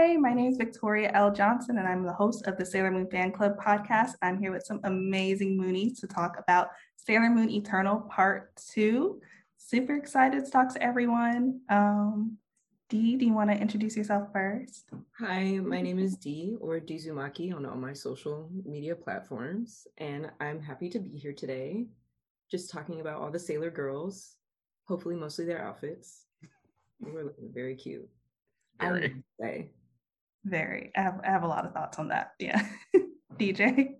Hi, my name is Victoria L. Johnson, and I'm the host of the Sailor Moon Fan Club podcast. I'm here with some amazing Moonies to talk about Sailor Moon Eternal Part 2. Super excited to talk to everyone. Um, Dee, do you want to introduce yourself first? Hi, my name is Dee or Dizumaki on all my social media platforms, and I'm happy to be here today just talking about all the Sailor girls, hopefully mostly their outfits. We're looking very cute. Very. Say. Very. I have, I have a lot of thoughts on that. Yeah. DJ.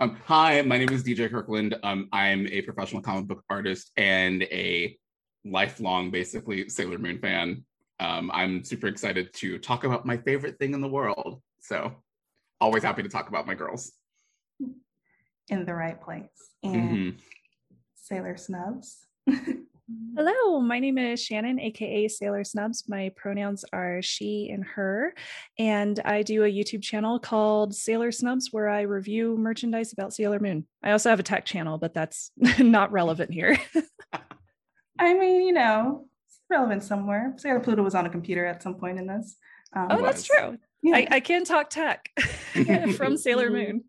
Um, hi, my name is DJ Kirkland. Um, I'm a professional comic book artist and a lifelong, basically, Sailor Moon fan. Um, I'm super excited to talk about my favorite thing in the world. So, always happy to talk about my girls. In the right place. And mm-hmm. Sailor Snubs. Hello, my name is Shannon, aka Sailor Snubs. My pronouns are she and her. And I do a YouTube channel called Sailor Snubs where I review merchandise about Sailor Moon. I also have a tech channel, but that's not relevant here. I mean, you know, it's relevant somewhere. Sailor Pluto was on a computer at some point in this. Um, oh, that's true. Yeah. I, I, can talk tech from Sailor Moon.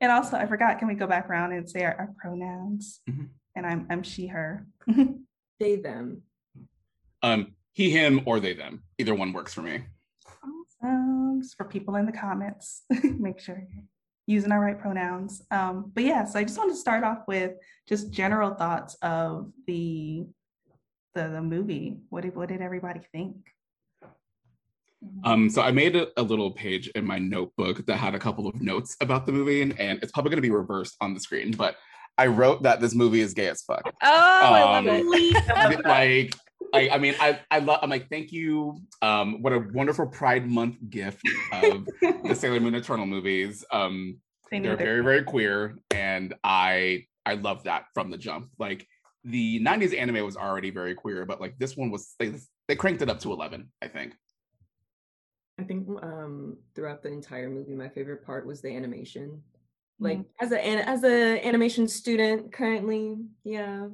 and also, I forgot, can we go back around and say our, our pronouns? Mm-hmm and I'm I'm she her. they them. Um he him or they them. Either one works for me. Awesome. For people in the comments, make sure you're using our right pronouns. Um, but yeah, so I just want to start off with just general thoughts of the the, the movie. What did what did everybody think? Um, so I made a, a, little page in my notebook that had a couple of notes about the movie, and, and it's probably going to be reversed on the screen. But I wrote that this movie is gay as fuck. Oh, um, I love it. like, I, I mean, I, I love. I'm like, thank you. Um, what a wonderful Pride Month gift of the Sailor Moon Eternal movies. Um, they're very, very queer, and I, I love that from the jump. Like the '90s anime was already very queer, but like this one was, they, they cranked it up to 11. I think. I think um, throughout the entire movie, my favorite part was the animation like mm-hmm. as a as a animation student currently yeah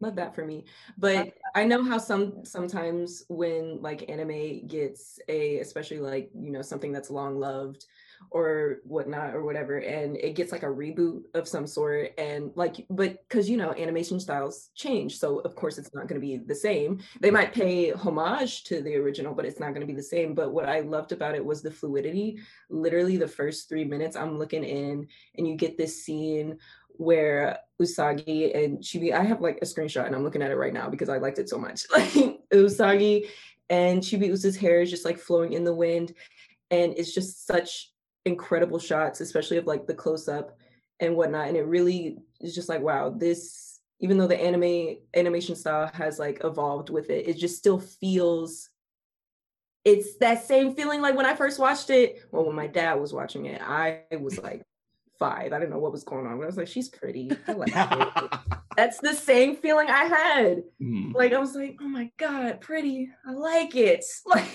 love that for me but i know how some sometimes when like anime gets a especially like you know something that's long loved or whatnot or whatever and it gets like a reboot of some sort and like but because you know animation styles change so of course it's not going to be the same they might pay homage to the original but it's not going to be the same but what i loved about it was the fluidity literally the first three minutes i'm looking in and you get this scene where Usagi and Chibi, I have like a screenshot and I'm looking at it right now because I liked it so much. Like Usagi and Chibiusa's hair is just like flowing in the wind. And it's just such incredible shots, especially of like the close up and whatnot. And it really is just like, wow, this, even though the anime animation style has like evolved with it, it just still feels it's that same feeling like when I first watched it. Well, when my dad was watching it, I was like five. I didn't know what was going on. But I was like, she's pretty. I like That's the same feeling I had. Mm. Like I was like, oh my God, pretty. I like it. Like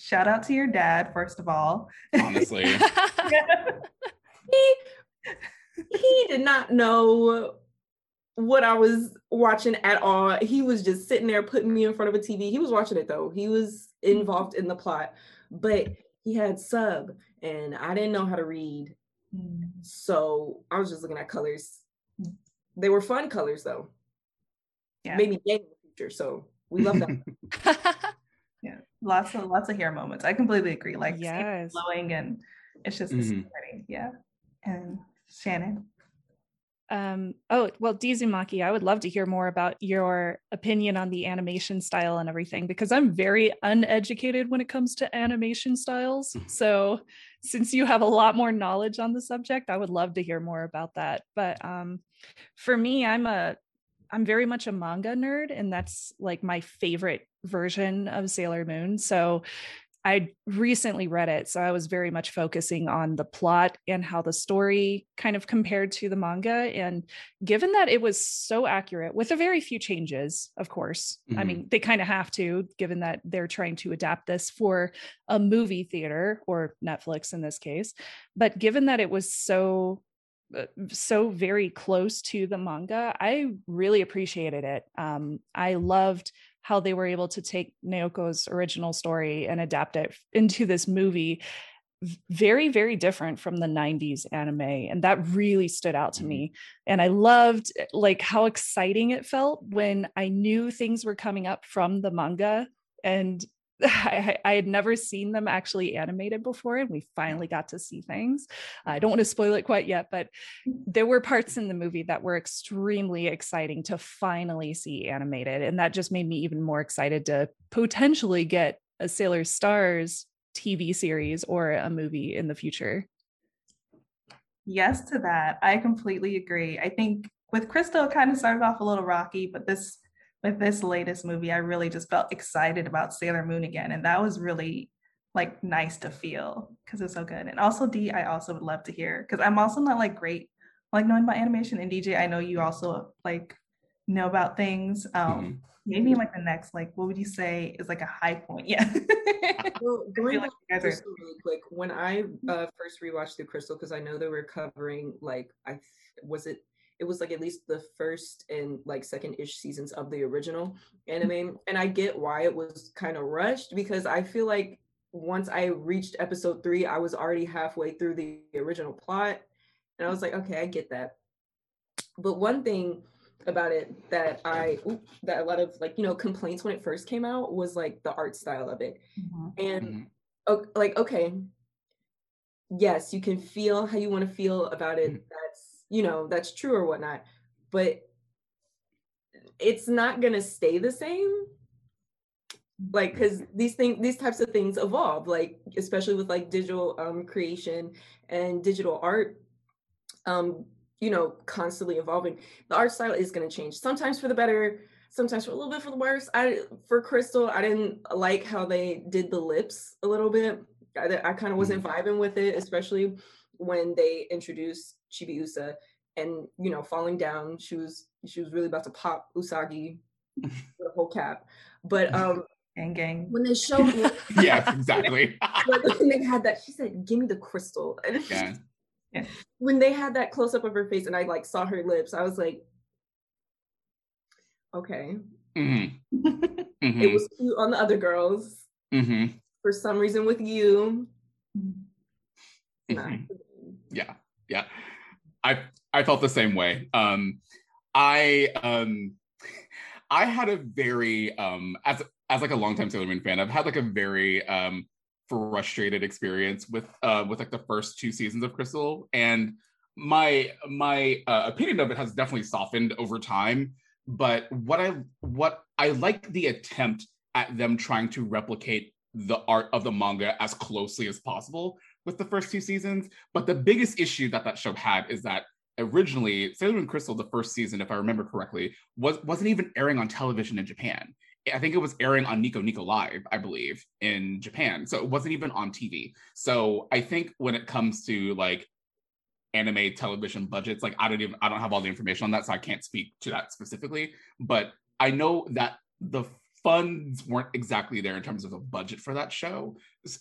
Shout out to your dad, first of all. Honestly. he he did not know what I was watching at all. He was just sitting there putting me in front of a TV. He was watching it though. He was involved in the plot, but he had sub and I didn't know how to read. Mm. So I was just looking at colors. They were fun colors though. Yeah. Made me gay in the future. So we love that. yeah. Lots of lots of hair moments. I completely agree. Like yes. flowing and it's just mm-hmm. pretty yeah. And shannon? Um oh well dizumaki i would love to hear more about your opinion on the animation style and everything because i'm very uneducated when it comes to animation styles. Mm-hmm. so since you have a lot more knowledge on the subject i would love to hear more about that. But um for me i'm a I'm very much a manga nerd, and that's like my favorite version of Sailor Moon. So I recently read it. So I was very much focusing on the plot and how the story kind of compared to the manga. And given that it was so accurate with a very few changes, of course, mm-hmm. I mean, they kind of have to, given that they're trying to adapt this for a movie theater or Netflix in this case. But given that it was so so very close to the manga i really appreciated it um, i loved how they were able to take Naoko's original story and adapt it into this movie very very different from the 90s anime and that really stood out to mm-hmm. me and i loved eh, like how exciting it felt when i knew things were coming up from the manga and I, I, had never seen them actually animated before, and we finally got to see things. I don't want to spoil it quite yet, but there were parts in the movie that were extremely exciting to finally see animated. And that just made me even more excited to potentially get a Sailor Stars TV series or a movie in the future. Yes, to that. I completely agree. I think with Crystal, it kind of started off a little rocky, but this with this latest movie, I really just felt excited about Sailor Moon again. And that was really like nice to feel because it's so good. And also D, I also would love to hear because I'm also not like great like knowing about animation and DJ. I know you also like know about things. Um mm-hmm. maybe like the next, like what would you say is like a high point? Yeah. well, going back like to Crystal really quick, when I uh, first rewatched the Crystal, because I know they were covering like I was it it was like at least the first and like second ish seasons of the original anime. And I get why it was kind of rushed because I feel like once I reached episode three, I was already halfway through the original plot. And I was like, okay, I get that. But one thing about it that I ooh, that a lot of like you know complaints when it first came out was like the art style of it, mm-hmm. and mm-hmm. like okay, yes, you can feel how you want to feel about it. Mm-hmm. You know that's true or whatnot but it's not going to stay the same. Like because these things these types of things evolve like especially with like digital um creation and digital art um you know constantly evolving the art style is going to change sometimes for the better sometimes for a little bit for the worse. I for crystal i didn't like how they did the lips a little bit. I, I kind of wasn't mm-hmm. vibing with it especially when they introduced Chibiusa and you know falling down. She was she was really about to pop Usagi with a whole cap. But um gang gang. When they showed me Yeah, exactly. when they had that, she said, Give me the crystal. Yeah. yeah. When they had that close up of her face and I like saw her lips, I was like, okay. Mm-hmm. mm-hmm. It was cute on the other girls. Mm-hmm. For some reason with you. Mm-hmm. Yeah. Yeah. I I felt the same way. Um, I um, I had a very um, as as like a longtime Sailor Moon fan, I've had like a very um, frustrated experience with uh, with like the first two seasons of Crystal, and my my uh, opinion of it has definitely softened over time. But what I what I like the attempt at them trying to replicate the art of the manga as closely as possible with the first two seasons. But the biggest issue that that show had is that originally Sailor Moon Crystal, the first season, if I remember correctly, was wasn't even airing on television in Japan. I think it was airing on Nico Nico Live, I believe, in Japan. So it wasn't even on TV. So I think when it comes to like anime television budgets, like I don't even I don't have all the information on that, so I can't speak to that specifically. But I know that the funds weren't exactly there in terms of a budget for that show.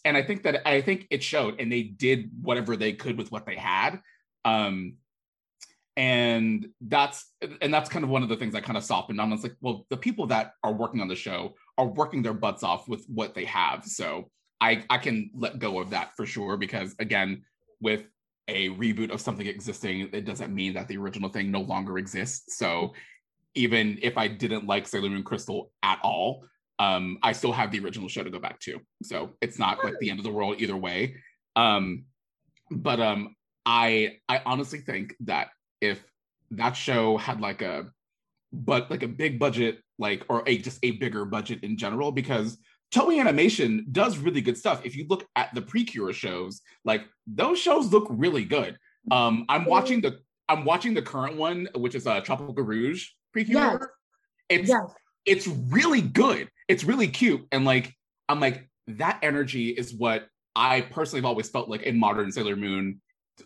And I think that I think it showed and they did whatever they could with what they had. Um, and that's and that's kind of one of the things I kind of softened on. It's like, well, the people that are working on the show are working their butts off with what they have. So I I can let go of that for sure because again, with a reboot of something existing, it doesn't mean that the original thing no longer exists. So even if I didn't like Sailor Moon Crystal at all, um, I still have the original show to go back to. So it's not like the end of the world either way. Um, but um, I I honestly think that if that show had like a but like a big budget like or a just a bigger budget in general because Toei Animation does really good stuff. If you look at the Precure shows, like those shows look really good. Um, I'm watching the I'm watching the current one, which is uh, Tropical Rouge Precure. Yes. It's yes. it's really good. It's really cute, and like I'm like that energy is what I personally have always felt like in modern Sailor Moon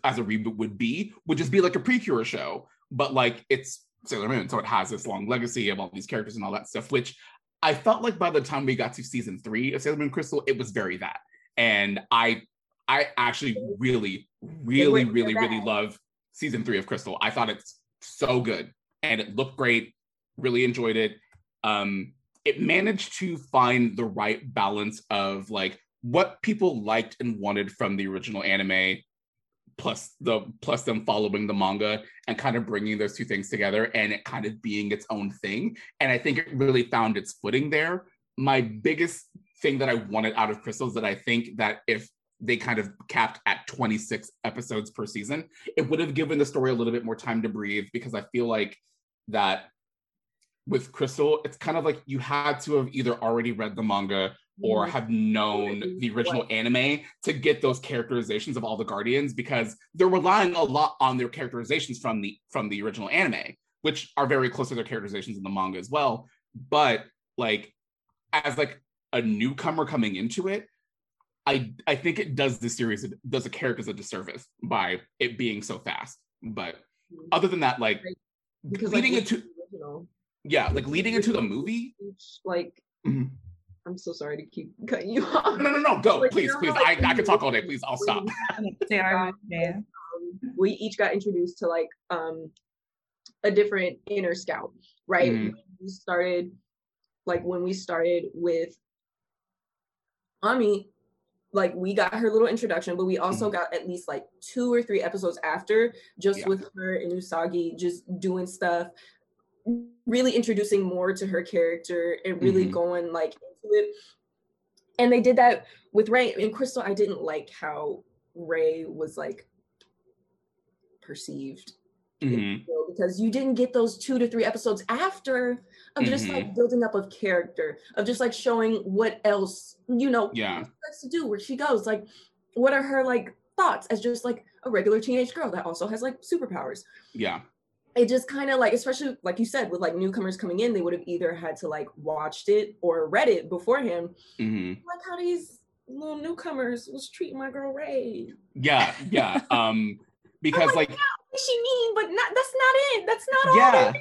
as a reboot would be would just be like a Precure show, but like it's Sailor Moon, so it has this long legacy of all these characters and all that stuff. Which I felt like by the time we got to season three of Sailor Moon Crystal, it was very that, and I I actually really, really, really, really love season three of Crystal. I thought it's so good and it looked great. Really enjoyed it. Um, it managed to find the right balance of like what people liked and wanted from the original anime plus the plus them following the manga and kind of bringing those two things together and it kind of being its own thing and i think it really found its footing there my biggest thing that i wanted out of crystals that i think that if they kind of capped at 26 episodes per season it would have given the story a little bit more time to breathe because i feel like that with crystal it's kind of like you had to have either already read the manga or have known the original anime to get those characterizations of all the guardians because they're relying a lot on their characterizations from the from the original anime which are very close to their characterizations in the manga as well. But like as like a newcomer coming into it i i think it does the series it does the characters a disservice by it being so fast. But mm-hmm. other than that like because leading like, into yeah like leading into the movie like mm-hmm I'm so sorry to keep cutting you off. No, no, no, go, like, please, please. Like, I, I can talk all day. Please, I'll stop. um, we each got introduced to like um a different inner scout, right? Mm. We started like when we started with Ami, like we got her little introduction, but we also mm. got at least like two or three episodes after, just yeah. with her and Usagi just doing stuff, really introducing more to her character and really mm-hmm. going like into it. And they did that with Rei and Crystal. I didn't like how Rei was like perceived mm-hmm. because you didn't get those two to three episodes after of just mm-hmm. like building up of character of just like showing what else you know yeah. likes to do where she goes like what are her like thoughts as just like a regular teenage girl that also has like superpowers. Yeah. It just kind of like especially like you said with like newcomers coming in they would have either had to like watched it or read it beforehand. Mm-hmm. like how these little newcomers was treating my girl rei. Yeah yeah um because like, like she mean? But not that's not it. That's not yeah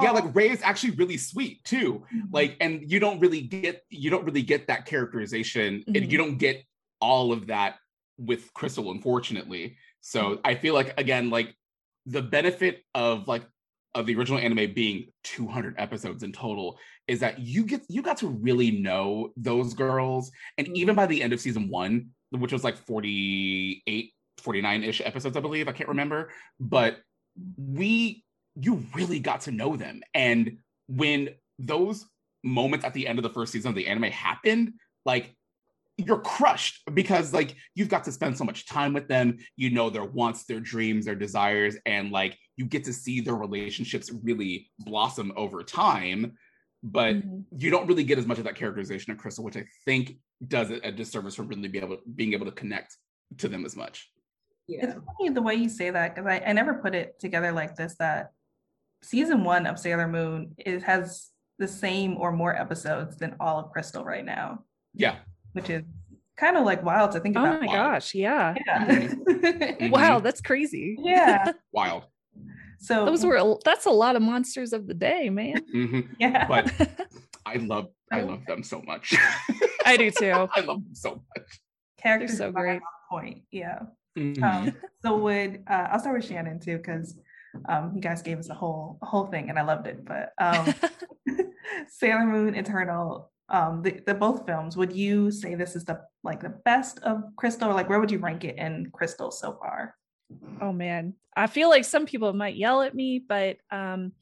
yeah like rei is actually really sweet too mm-hmm. like and you don't really get you don't really get that characterization mm-hmm. and you don't get all of that with crystal unfortunately so mm-hmm. i feel like again like the benefit of like of the original anime being 200 episodes in total is that you get you got to really know those girls and even by the end of season 1 which was like 48 49ish episodes i believe i can't remember but we you really got to know them. And when those moments at the end of the first season of the anime happened like you're crushed because like you've got to spend so much time with them. You know their wants their dreams their desires and like you get to see their relationships really blossom over time. But mm-hmm. you don't really get as much of that characterization of crystal which i think does it a disservice for really be able being able to connect to them as much. Yeah. it's funny the way you say that because I, I never put it together like this that season one of sailor moon it has the same or more episodes than all of crystal right now yeah which is kind of like wild to think oh about. Oh my gosh, yeah. yeah. Mm-hmm. wow, that's crazy. Yeah. wild. So those were that's a lot of monsters of the day, man. Mm-hmm. Yeah. But I love I love them so much. I do too. I love them so much. Characters They're so great. Point. Yeah. Mm-hmm. Um, so would uh, I'll start with Shannon too, because um, you guys gave us a whole a whole thing and I loved it. But um, Sailor Moon Eternal um the, the both films would you say this is the like the best of crystal or like where would you rank it in crystal so far oh man i feel like some people might yell at me but um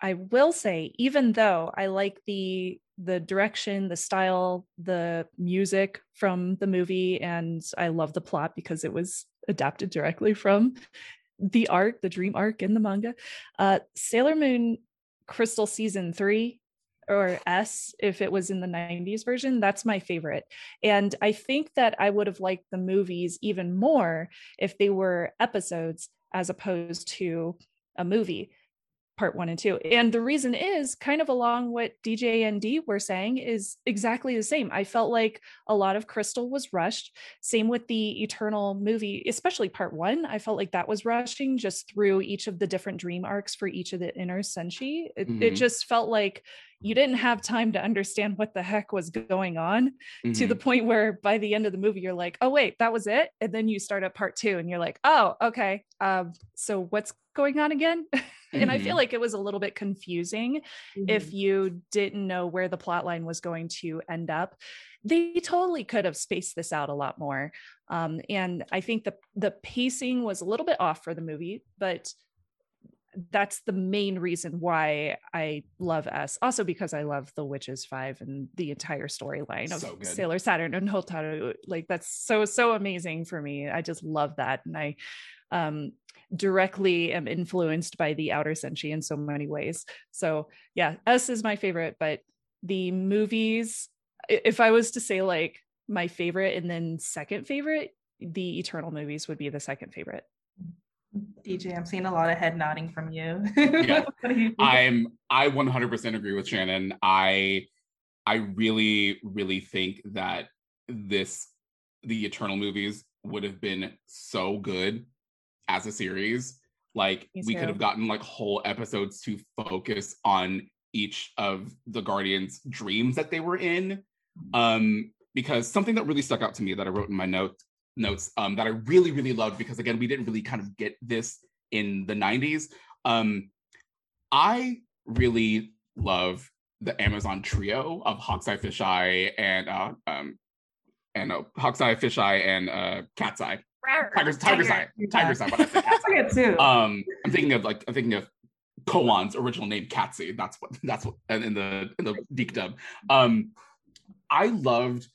i will say even though i like the the direction the style the music from the movie and i love the plot because it was adapted directly from the arc the dream arc in the manga uh sailor moon crystal season three or S if it was in the 90s version. That's my favorite. And I think that I would have liked the movies even more if they were episodes as opposed to a movie part one and two. And the reason is kind of along what DJ and D were saying is exactly the same. I felt like a lot of Crystal was rushed. Same with the Eternal movie, especially part one. I felt like that was rushing just through each of the different dream arcs for each of the inner senshi. It, mm-hmm. it just felt like you didn't have time to understand what the heck was going on mm-hmm. to the mm-hmm. point where by the end of the movie you're like oh wait that was it and then you start at part two and you're like oh okay um, so what's going on again and i feel mm-hmm. like it was a little bit confusing mm-hmm. if you didn't know where the plot line was going to end up they totally could have spaced this out a lot more um, and i think the the pacing was a little bit off for the movie but that's the main reason why I love S. Also because I love the Witches Five and the entire storyline of so Sailor Saturn and Hotaru. Like that's so so amazing for me. I just love that, and I um, directly am influenced by the Outer Senshi in so many ways. So yeah, S is my favorite, but the movies. If I was to say like my favorite and then second favorite, the Eternal movies would be the second favorite. DJ, I'm seeing a lot of head nodding from you. yeah. you I'm I 100% agree with Shannon. I I really really think that this the Eternal movies would have been so good as a series. Like we could have gotten like whole episodes to focus on each of the Guardians' dreams that they were in. Um because something that really stuck out to me that I wrote in my notes notes um, that I really, really loved because again, we didn't really kind of get this in the 90s. Um, I really love the Amazon trio of Hawk's-Eye Fisheye and uh, um, and uh, Hawk's-Eye Fisheye and uh, Cat's Eye. Tiger's Tiger's Eye. Tiger's Eye. But I say Cat's Eye. too. Um, I'm thinking of like I'm thinking of Koan's original name Catzy. That's what that's what and in the in the DiC dub. Um, I loved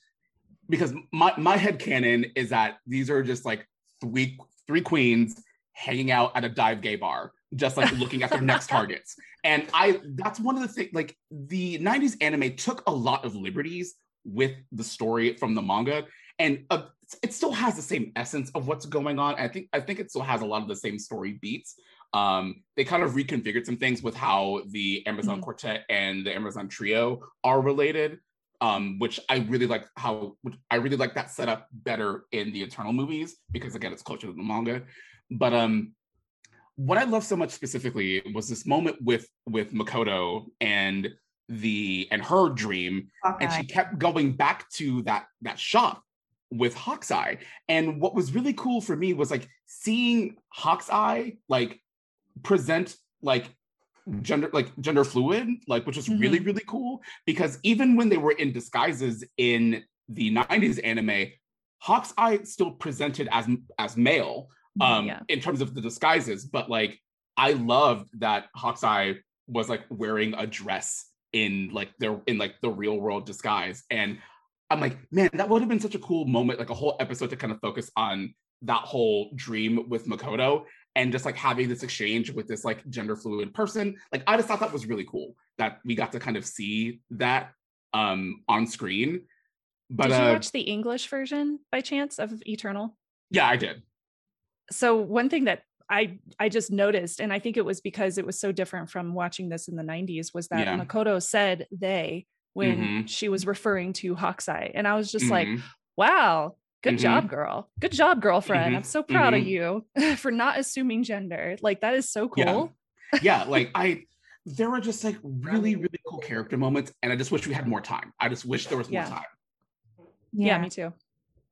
because my my head canon is that these are just like three three queens hanging out at a dive gay bar just like looking at their next targets. And i that's one of the things like the 90s anime took a lot of liberties with the story from the manga and uh, it still has the same essence of what's going on. I think i think it still has a lot of the same story beats. Um, they kind of reconfigured some things with how the amazon mm-hmm. quartet and the amazon trio are related um, which I really like how I really like that setup better in the Eternal movies because again it's closer to the manga. But um, what I love so much specifically was this moment with with Makoto and the and her dream, okay. and she kept going back to that that shop with Hawk's-Eye. And what was really cool for me was like seeing Hawk's-Eye like present like gender like gender fluid like which was mm-hmm. really really cool because even when they were in disguises in the 90s anime hawk's-eye still presented as as male mm-hmm, um yeah. in terms of the disguises but like i loved that hawk's-eye was like wearing a dress in like their in like the real world disguise and i'm like man that would have been such a cool moment like a whole episode to kind of focus on that whole dream with makoto and just like having this exchange with this like gender fluid person like i just thought that was really cool that we got to kind of see that um on screen but did you uh, watch the english version by chance of eternal yeah i did so one thing that I I just noticed, and I think it was because it was so different from watching this in the 90s, was that yeah. Makoto said they when mm-hmm. she was referring to Hawk's-Eye. And I was just mm-hmm. like, wow, good mm-hmm. job girl good job girlfriend mm-hmm. i'm so proud mm-hmm. of you for not assuming gender like that is so cool yeah. yeah like i there were just like really really cool character moments and i just wish we had more time i just wish there was more yeah. time yeah. yeah me too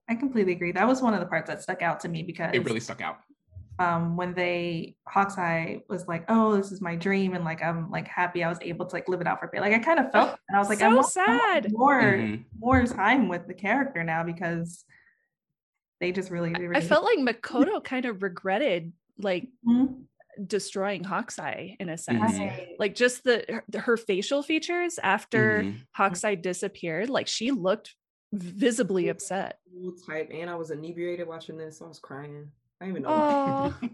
i completely agree that was one of the parts that stuck out to me because it really stuck out um when they hawk's-eye was like oh this is my dream and like i'm like happy i was able to like live it out for a bit like i kind of felt and i was like so "I'm sad I want more mm-hmm. more time with the character now because they just really, really I felt like Makoto kind of regretted like mm-hmm. destroying Hawk's-Eye in a sense. Mm-hmm. Like just the her, her facial features after mm-hmm. Hawk's-Eye disappeared, like she looked visibly upset. Type and I was inebriated watching this. So I was crying. I even know.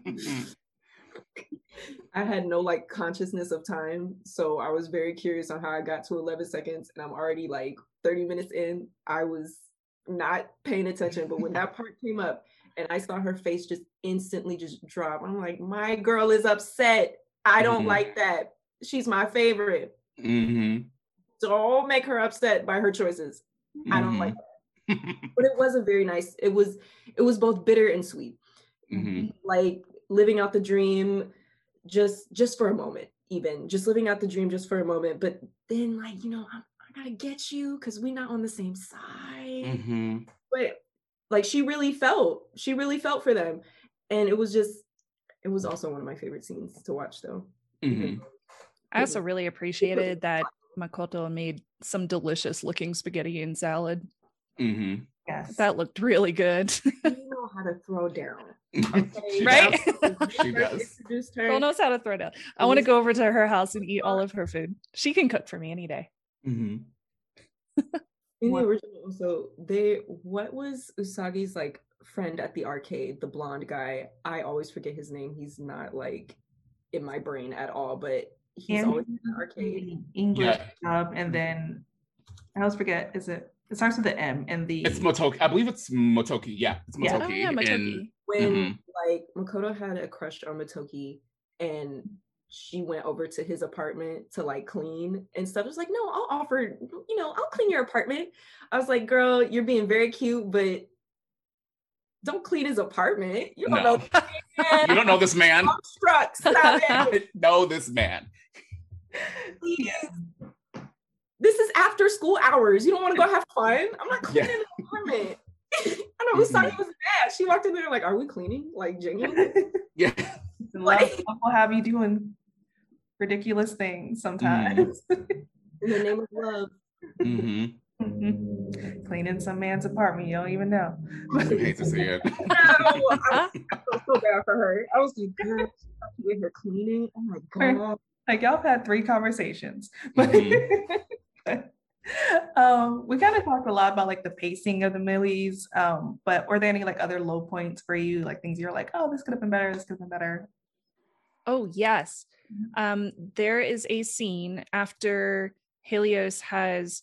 I had no like consciousness of time. So I was very curious on how I got to 11 seconds and I'm already like 30 minutes in. I was not paying attention. But when that part came up and I saw her face just instantly just drop, I'm like, my girl is upset. I don't mm-hmm. like that. She's my favorite. Mm-hmm. Don't make her upset by her choices. Mm-hmm. I don't like mm-hmm. that. but it was a very nice, it was, it was both bitter and sweet. Mm-hmm. Like living out the dream just just for a moment even just living out the dream just for a moment. But then, like, you know, I'm, I gotta get you because we're not on the same side. Mm-hmm. But like, she really felt, she really felt for them. And it was just, it was also one of my favorite scenes to watch, though. Mm-hmm. I also really appreciated that Makoto made some delicious looking spaghetti and salad. Mm-hmm. Yes. That looked really good. you know how to throw down. She Right? does. She does. Introduced. Girl knows how to throw down. I want to go over to her house and eat all of her food. She can cook for me any day. Mm-hmm. In What- the original, also, they what was Usagi's like friend at the arcade, the blonde guy? I always forget his name. He's not like in my brain at all, but he's And always in the arcade. English Yeah. dub, and then I always forget. Is it? It starts with the M and the. It's Motoki. I believe it's Motoki. Yeah, it's Yeah. Motoki. Oh yeah, And Motoki. When Mhm. like Makoto had a crush on Motoki and she went over to his apartment to like clean and stuff. It was like, no, I'll offer, you know, I'll clean your apartment. I was like, girl, you're being very cute, but don't clean his apartment. You don't No. know. you don't know this man. I'm struck. Stop it. know this man. Please. This is after school hours. You don't want to go have fun. I'm not Yeah. cleaning the apartment. I know Usagi mm-hmm. was mad. She walked in there like, "Are we cleaning? Like genuinely?" Yeah. Like, what will have you doing ridiculous things sometimes. Mm. In the name of love. hmm Mhm. Cleaning some man's apartment, you don't even know. I hate to see it. No, I, I felt so bad for her. I was like, "Girl, she's with her cleaning. Oh my god." like y'all have had three conversations but Mhm. um we kind of talked a lot about like the pacing of the millies. um but were there any like other low points for you like things you're like oh this could have been better this could have been better Oh, yes. Um, there is a scene after Helios has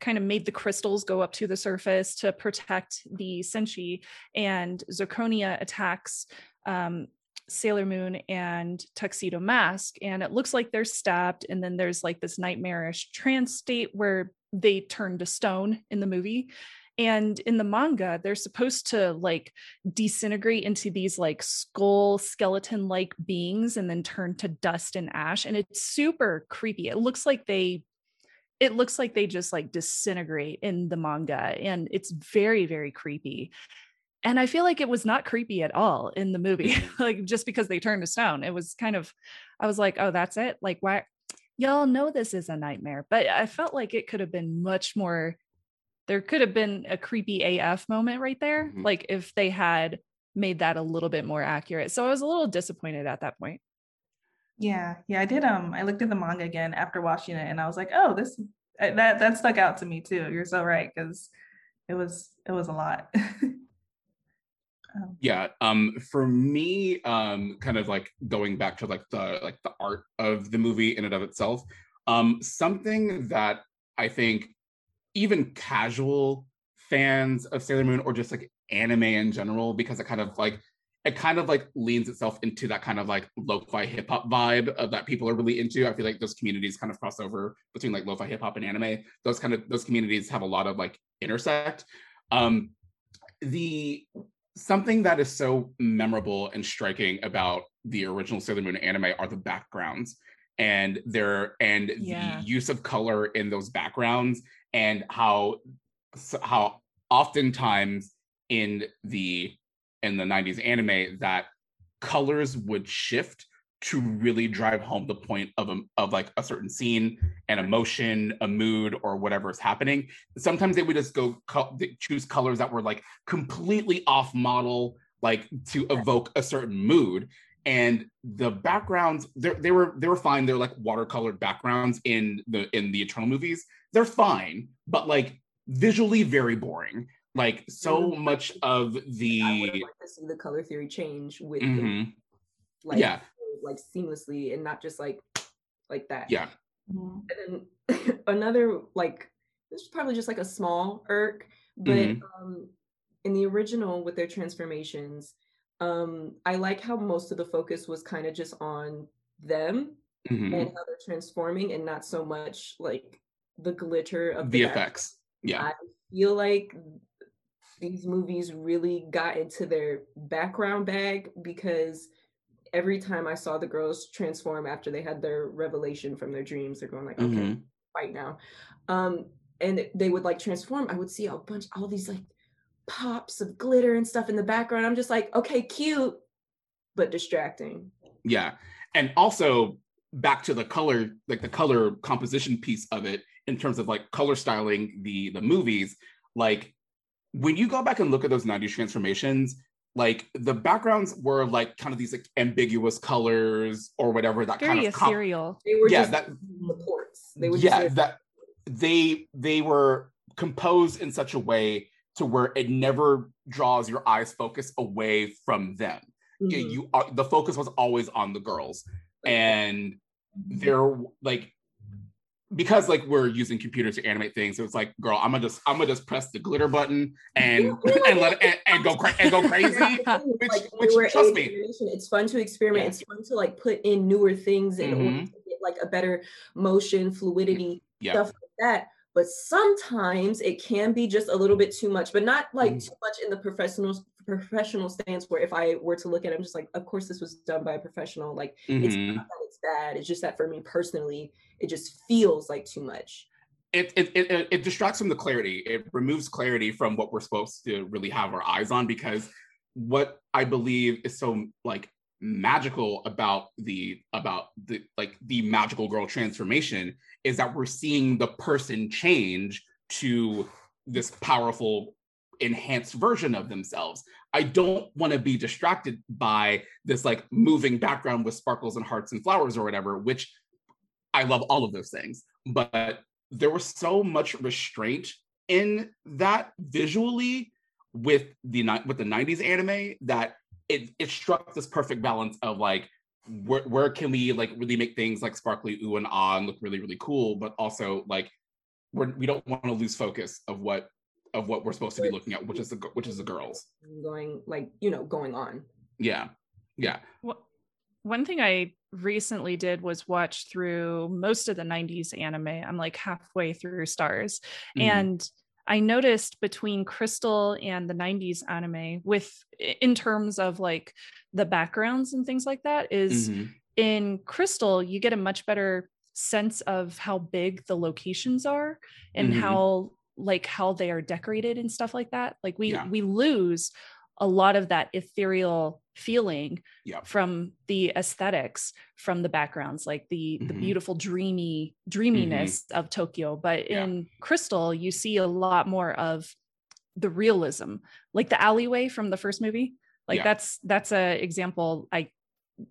kind of made the crystals go up to the surface to protect the Senshi, and Zirconia attacks um, Sailor Moon and Tuxedo Mask. And it looks like they're stabbed. And then there's like this nightmarish trance state where they turn to stone in the movie. And in the manga, they're supposed to like disintegrate into these like skull skeleton like beings and then turn to dust and ash. And it's super creepy. It looks like they it looks like they just like disintegrate in the manga and it's very very creepy. And i feel like it was not creepy at all in the movie mm-hmm. like just because they turned to stone. It was kind of i was like oh that's it? Like why y'all know this is a nightmare. But i felt like it could have been much more there could have been a creepy af moment right there Mhm. like if they had made that a little bit more accurate. So i was a little disappointed at that point. Yeah yeah i did um i looked at the manga again after watching it and i was like oh this uh, that that stuck out to me too you're so right because it was it was a lot. Um, yeah um for me um kind of like going back to like the like the art of the movie in and of itself um something that i think even casual fans of sailor moon or just like anime in general because it kind of like it kind of like leans itself into that kind of like lo-fi hip-hop vibe of that people are really into. I feel like those communities kind of cross over between like lo-fi hip-hop and anime. Those kind of those communities have a lot of like intersect. Um the something that is so memorable and striking about the original Sailor Moon anime are the backgrounds and their and Yeah. the use of color in those backgrounds and how how oftentimes in the in the 90s anime that colors would shift to really drive home the point of a, of like a certain scene an emotion a mood or whatever is happening. Sometimes they would just go co- choose colors that were like completely off model like to evoke a certain mood and the backgrounds they they were they were fine they're like watercolored backgrounds in the in the eternal movies they're fine but like visually very boring like so much of the I would the have liked to see the color theory change with the, Mhm. like yeah like seamlessly and not just like like that. yeah mhm. And then another like this is probably just like a small irk, but Mhm. um in the original with their transformations, um I like how most of the focus was kind of just on them Mhm. and how they're transforming and not so much like the glitter of the background. vfx yeah I feel like these movies really got into their background bag because every time I saw the girls transform after they had their revelation from their dreams, they're going like, okay, Mhm. fight now. Um, and they would like transform. I would see a bunch, all these like pops of glitter and stuff in the background. I'm just like, okay, cute, but distracting. Yeah. And also back to the color, like the color composition piece of it in terms of like color styling the the movies, like when you go back and look at those 90s transformations, like the backgrounds were like kind of these like ambiguous colors or whatever that Very kind of comp- ethereal. They were Yeah, just that- supports. They were yeah there- that they they were composed in such a way to where it never draws your eyes focus away from them Mhm. you are the focus was always on the girls and they're like because like we're using computers to animate things so it's like girl i'm gonna just i'm gonna just press the glitter button and and let and, and go cra- and go crazy which- like which, trust me. it's fun to experiment. Yeah. It's fun to like put in newer things in order Mhm. to get like a better motion, fluidity, yeah stuff like that. But sometimes it can be just a little bit too much, but not like Mhm. too much in the professional professional stance where if I were to look at it, I'm just like, of course this was done by a professional. Like it's Mhm. not that it's bad. It's just that for me personally, it just feels like too much. it, it, it, it distracts from the clarity. It removes clarity from what we're supposed to really have our eyes on because what I believe is so like magical about the about the like the magical girl transformation is that we're seeing the person change to this powerful enhanced version of themselves. I don't want to be distracted by this like moving background with sparkles and hearts and flowers or whatever, which I love all of those things. But there was so much restraint in that visually with the with the 90s anime that it it struck this perfect balance of like where, where can we like really make things like sparkly ooh and ah and look really really cool but also like we're, we don't want to lose focus of what of what we're supposed to be looking at which is the which is the girls Going like, you know, going on. yeah yeah Wha- One thing I recently did was watch through most of the 90s anime. I'm like halfway through Stars. Mhm. And I noticed between Crystal and the 90s anime, with in terms of like the backgrounds and things like that, is Mhm. in Crystal, you get a much better sense of how big the locations are and Mhm. how like how they are decorated and stuff like that. Like we Yeah. we lose a lot of that ethereal feeling Yeah. from the aesthetics from the backgrounds like the the Mhm. beautiful dreamy dreaminess of Tokyo but Yeah. in Crystal you see a lot more of the realism like the alleyway from the first movie like Yeah. that's that's a example I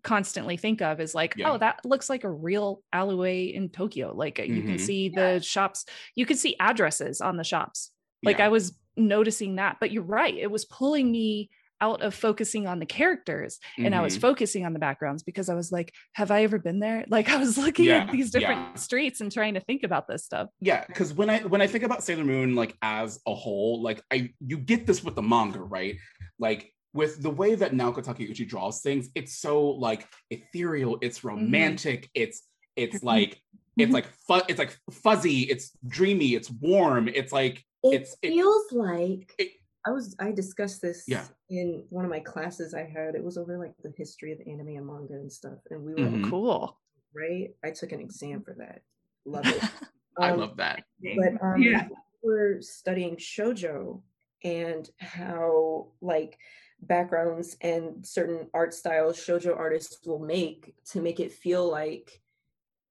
constantly think of is like Yeah. oh that looks like a real alleyway in Tokyo like you can Mhm. see the shops you can see addresses on the shops like Yeah. I was noticing that but you're right it was pulling me out of focusing on the characters and I was Mhm. focusing on the backgrounds because I was like have I ever been there? Like I was looking Yeah, at these different yeah. streets and trying to think about this stuff. Yeah because when i when i think about sailor moon like as a whole like i you get this with the manga right? Like with the way that naoko takeuchi draws things it's so like ethereal it's mm-hmm. romantic it's it's mm-hmm. like it's mm-hmm. like fu- it's like fuzzy it's dreamy it's warm it's like It It's- it- feels like it- I was I discussed this Yeah. in one of my classes I had. It was over like the history of anime and manga and stuff. And we were Mhm. cool right. I took an exam for that. Love it. i Um, love that but um Yeah. we're studying shojo and how like backgrounds and certain art styles shojo artists will make to make it feel like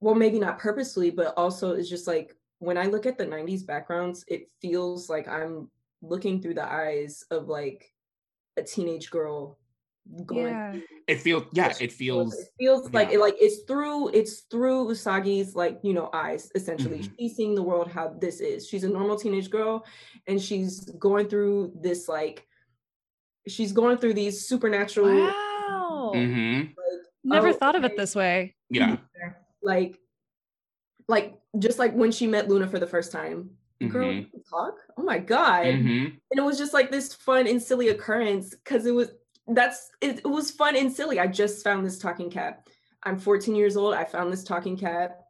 well maybe not purposely but also it's just like when i look at the 90s backgrounds it feels like i'm looking through the eyes of like a teenage girl going yeah through it feels yeah it feels it feels like yeah. it like it's through it's through Usagi's like you know eyes essentially. Mhm. She's seeing the world how this is. She's a normal teenage girl and she's going through this like she's going through these supernatural wow Mhm. like never oh, thought of it this way yeah like like just like when she met Luna for the first time. Girl, Mhm. can talk. Oh my god. Mhm. and it was just like this fun and silly occurrence because it was that's it, it was fun and silly i just found this talking cat i'm 14 years old i found this talking cat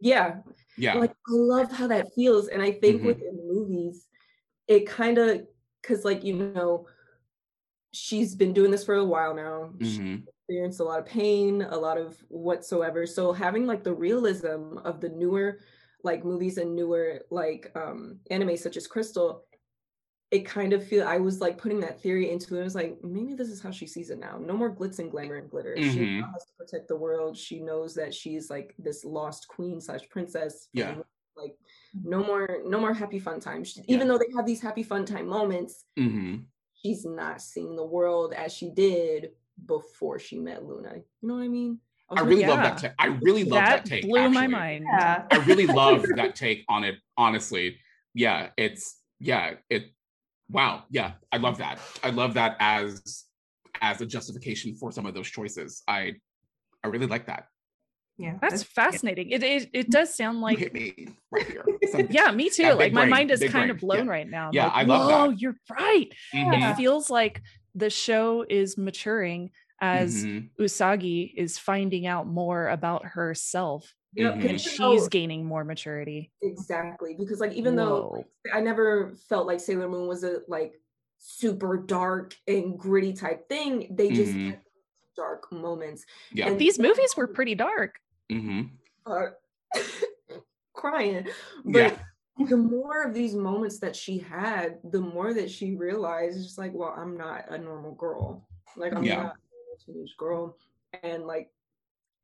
yeah yeah like i love how that feels and i think Mhm. with the movies it kind of because like you know she's been doing this for a while now She's Mhm. experienced a lot of pain, a lot of whatsoever. So having like the realism of the newer like movies and newer like um anime such as Crystal, it kind of feel I was like putting that theory into it. I was like, maybe this is how she sees it now. No more glitz and glamour and glitter. Mm-hmm. She has to protect the world. She knows that she's like this lost queen slash princess. Yeah. Like no more, no more happy fun times. Yeah. Even though they have these happy fun time moments, mm-hmm. she's not seeing the world as she did before she met Luna. You know what I mean? I, I really yeah. love that take. I really love that, that take. Blew actually. my mind. Yeah. I really love that take on it. Honestly, yeah, it's yeah, it. Wow, yeah, I love that. I love that as as a justification for some of those choices. I I really like that. Yeah, that's, that's fascinating. Yeah. It, it it does sound like hit me right here. yeah, me too. Like my brain, mind is kind brain. of blown yeah. right now. Yeah, like, I love Whoa, that. you're right. Mm-hmm. It feels like the show is maturing as mm-hmm. Usagi is finding out more about herself mm-hmm. and she's though, gaining more maturity. Exactly. Because like even Whoa. though I never felt like Sailor Moon was a like super dark and gritty type thing, they just mm-hmm. dark moments. Yeah. And these movies were pretty dark. Mm-hmm. Uh, crying. But yeah the more of these moments that she had, the more that she realized, just like, well, I'm not a normal girl. Like, I'm yeah. not teenage girl and like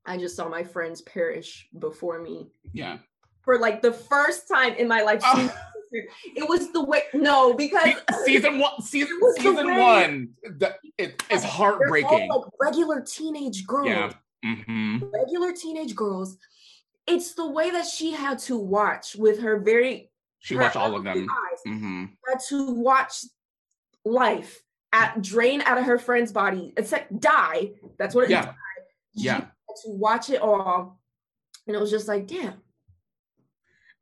I just saw my friends perish before me. Yeah. For like the first time in my life. Oh. It was the way no because season one season season one the, it is heartbreaking. All, like regular teenage girls. Yeah. Mm-hmm. Regular teenage girls. It's the way that she had to watch with her very she watched all of them. Eyes, mm-hmm. Had to watch life at drain out of her friend's body, except die. That's what it yeah. Yeah. To watch it all. And it was just like, damn.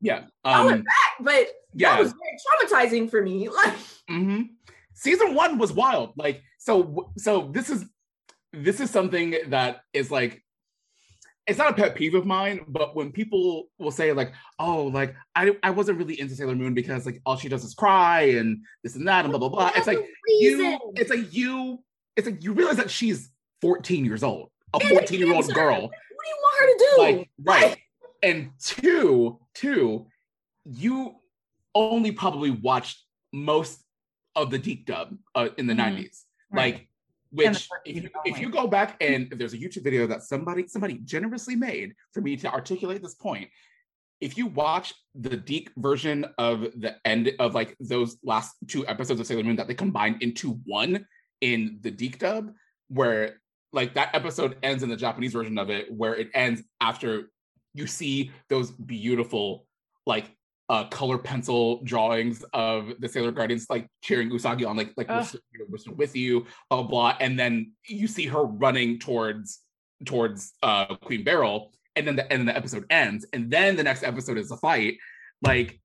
Yeah. Um, I went um, back, but yeah. that was very traumatizing for me. Like mm-hmm. season one was wild. Like, so so this is this is something that is like it's not a pet peeve of mine, but when people will say like, "Oh, like I I wasn't really into Sailor Moon because like all she does is cry and this and that and blah blah blah," it's like you, it's like you, it's like you realize that she's 14 years old, a 14 year old girl. What do you want her to do? Like right, and two, two, you only probably watched most of the DiC dub uh, in the mm-hmm. 90s, right. like which if you, if you go back and if there's a youtube video that somebody somebody generously made for me to articulate this point if you watch the DiC version of the end of like those last two episodes of Sailor Moon that they combined into one in the DiC dub, where like that episode ends in the Japanese version of it, where it ends after you see those beautiful like uh, color pencil drawings of the Sailor Guardians like cheering Usagi on, like like we're, we're, still with you, blah, blah blah, and then you see her running towards towards uh, Queen Beryl, and then the and then the episode ends, and then the next episode is a fight. Like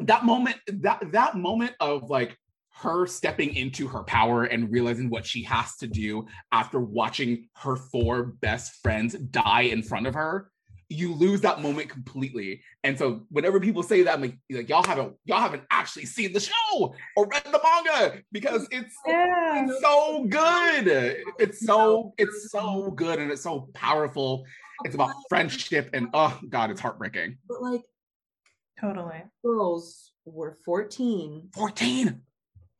that moment, that that moment of like her stepping into her power and realizing what she has to do after watching her four best friends die in front of her you lose that moment completely. And so whenever people say that, I'm like, like y'all haven't y'all haven't actually seen the show or read the manga because it's, yeah. it's so good. It's so it's so good and it's so powerful. It's about friendship and oh god, it's heartbreaking. But like totally. Girls were 14. 14.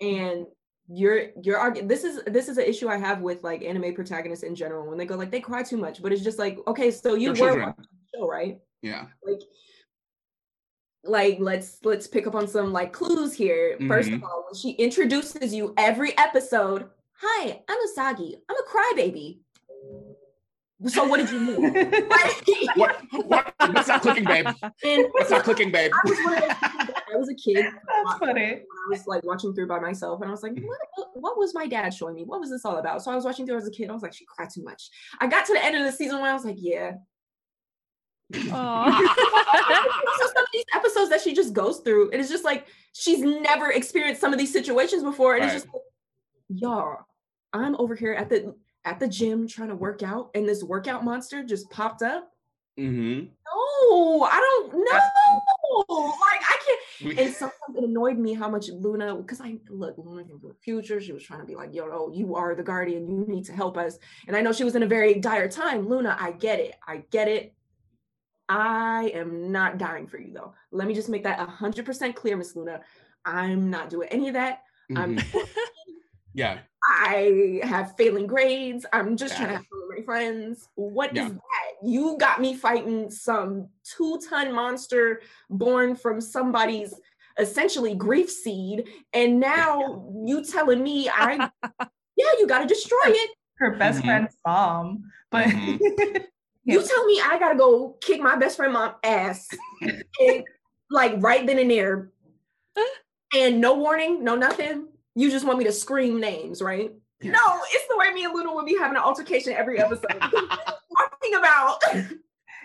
And you're you're arguing. this is this is an issue I have with like anime protagonists in general when they go like they cry too much, but it's just like okay, so you They're were children. Show, right? Yeah. Like like let's let's pick up on some like clues here. Mm-hmm. First of mm-hmm. all, when she introduces you every episode, hi, I'm Usagi. I'm a crybaby. So what did you mean? what, what, what's not clicking, babe? And what's not clicking, babe? I was, I was a kid. That's funny. I was like watching through by myself, and I was like, what, what, what, was my dad showing me? What was this all about? So I was watching through as a kid. I was like, she cried too much. I got to the end of the season when I was like, yeah. so some of these episodes that she just goes through, it is just like she's never experienced some of these situations before, and right. it's just like, y'all, I'm over here at the at the gym trying to work out and this workout monster just popped up. Mm-hmm. No, I don't know. like I can't. And sometimes it annoyed me how much Luna, because I look, Luna can the future. She was trying to be like, yo, oh, you are the guardian. You need to help us. And I know she was in a very dire time. Luna, I get it. I get it. I am not dying for you though. Let me just make that hundred percent clear, Miss Luna. I'm not doing any of that. Mm-hmm. I'm yeah. I have failing grades. I'm just yeah. trying to have fun with my friends. What yeah. is that? You got me fighting some two-ton monster born from somebody's essentially grief seed, and now you telling me I yeah, you gotta destroy it. Her best mm-hmm. friend's mom. But mm-hmm. you tell me I gotta go kick my best friend mom ass and, like right then and there. And no warning, no nothing you just want me to scream names, right? No, it's the way me and Luna would be having an altercation every episode. talking about.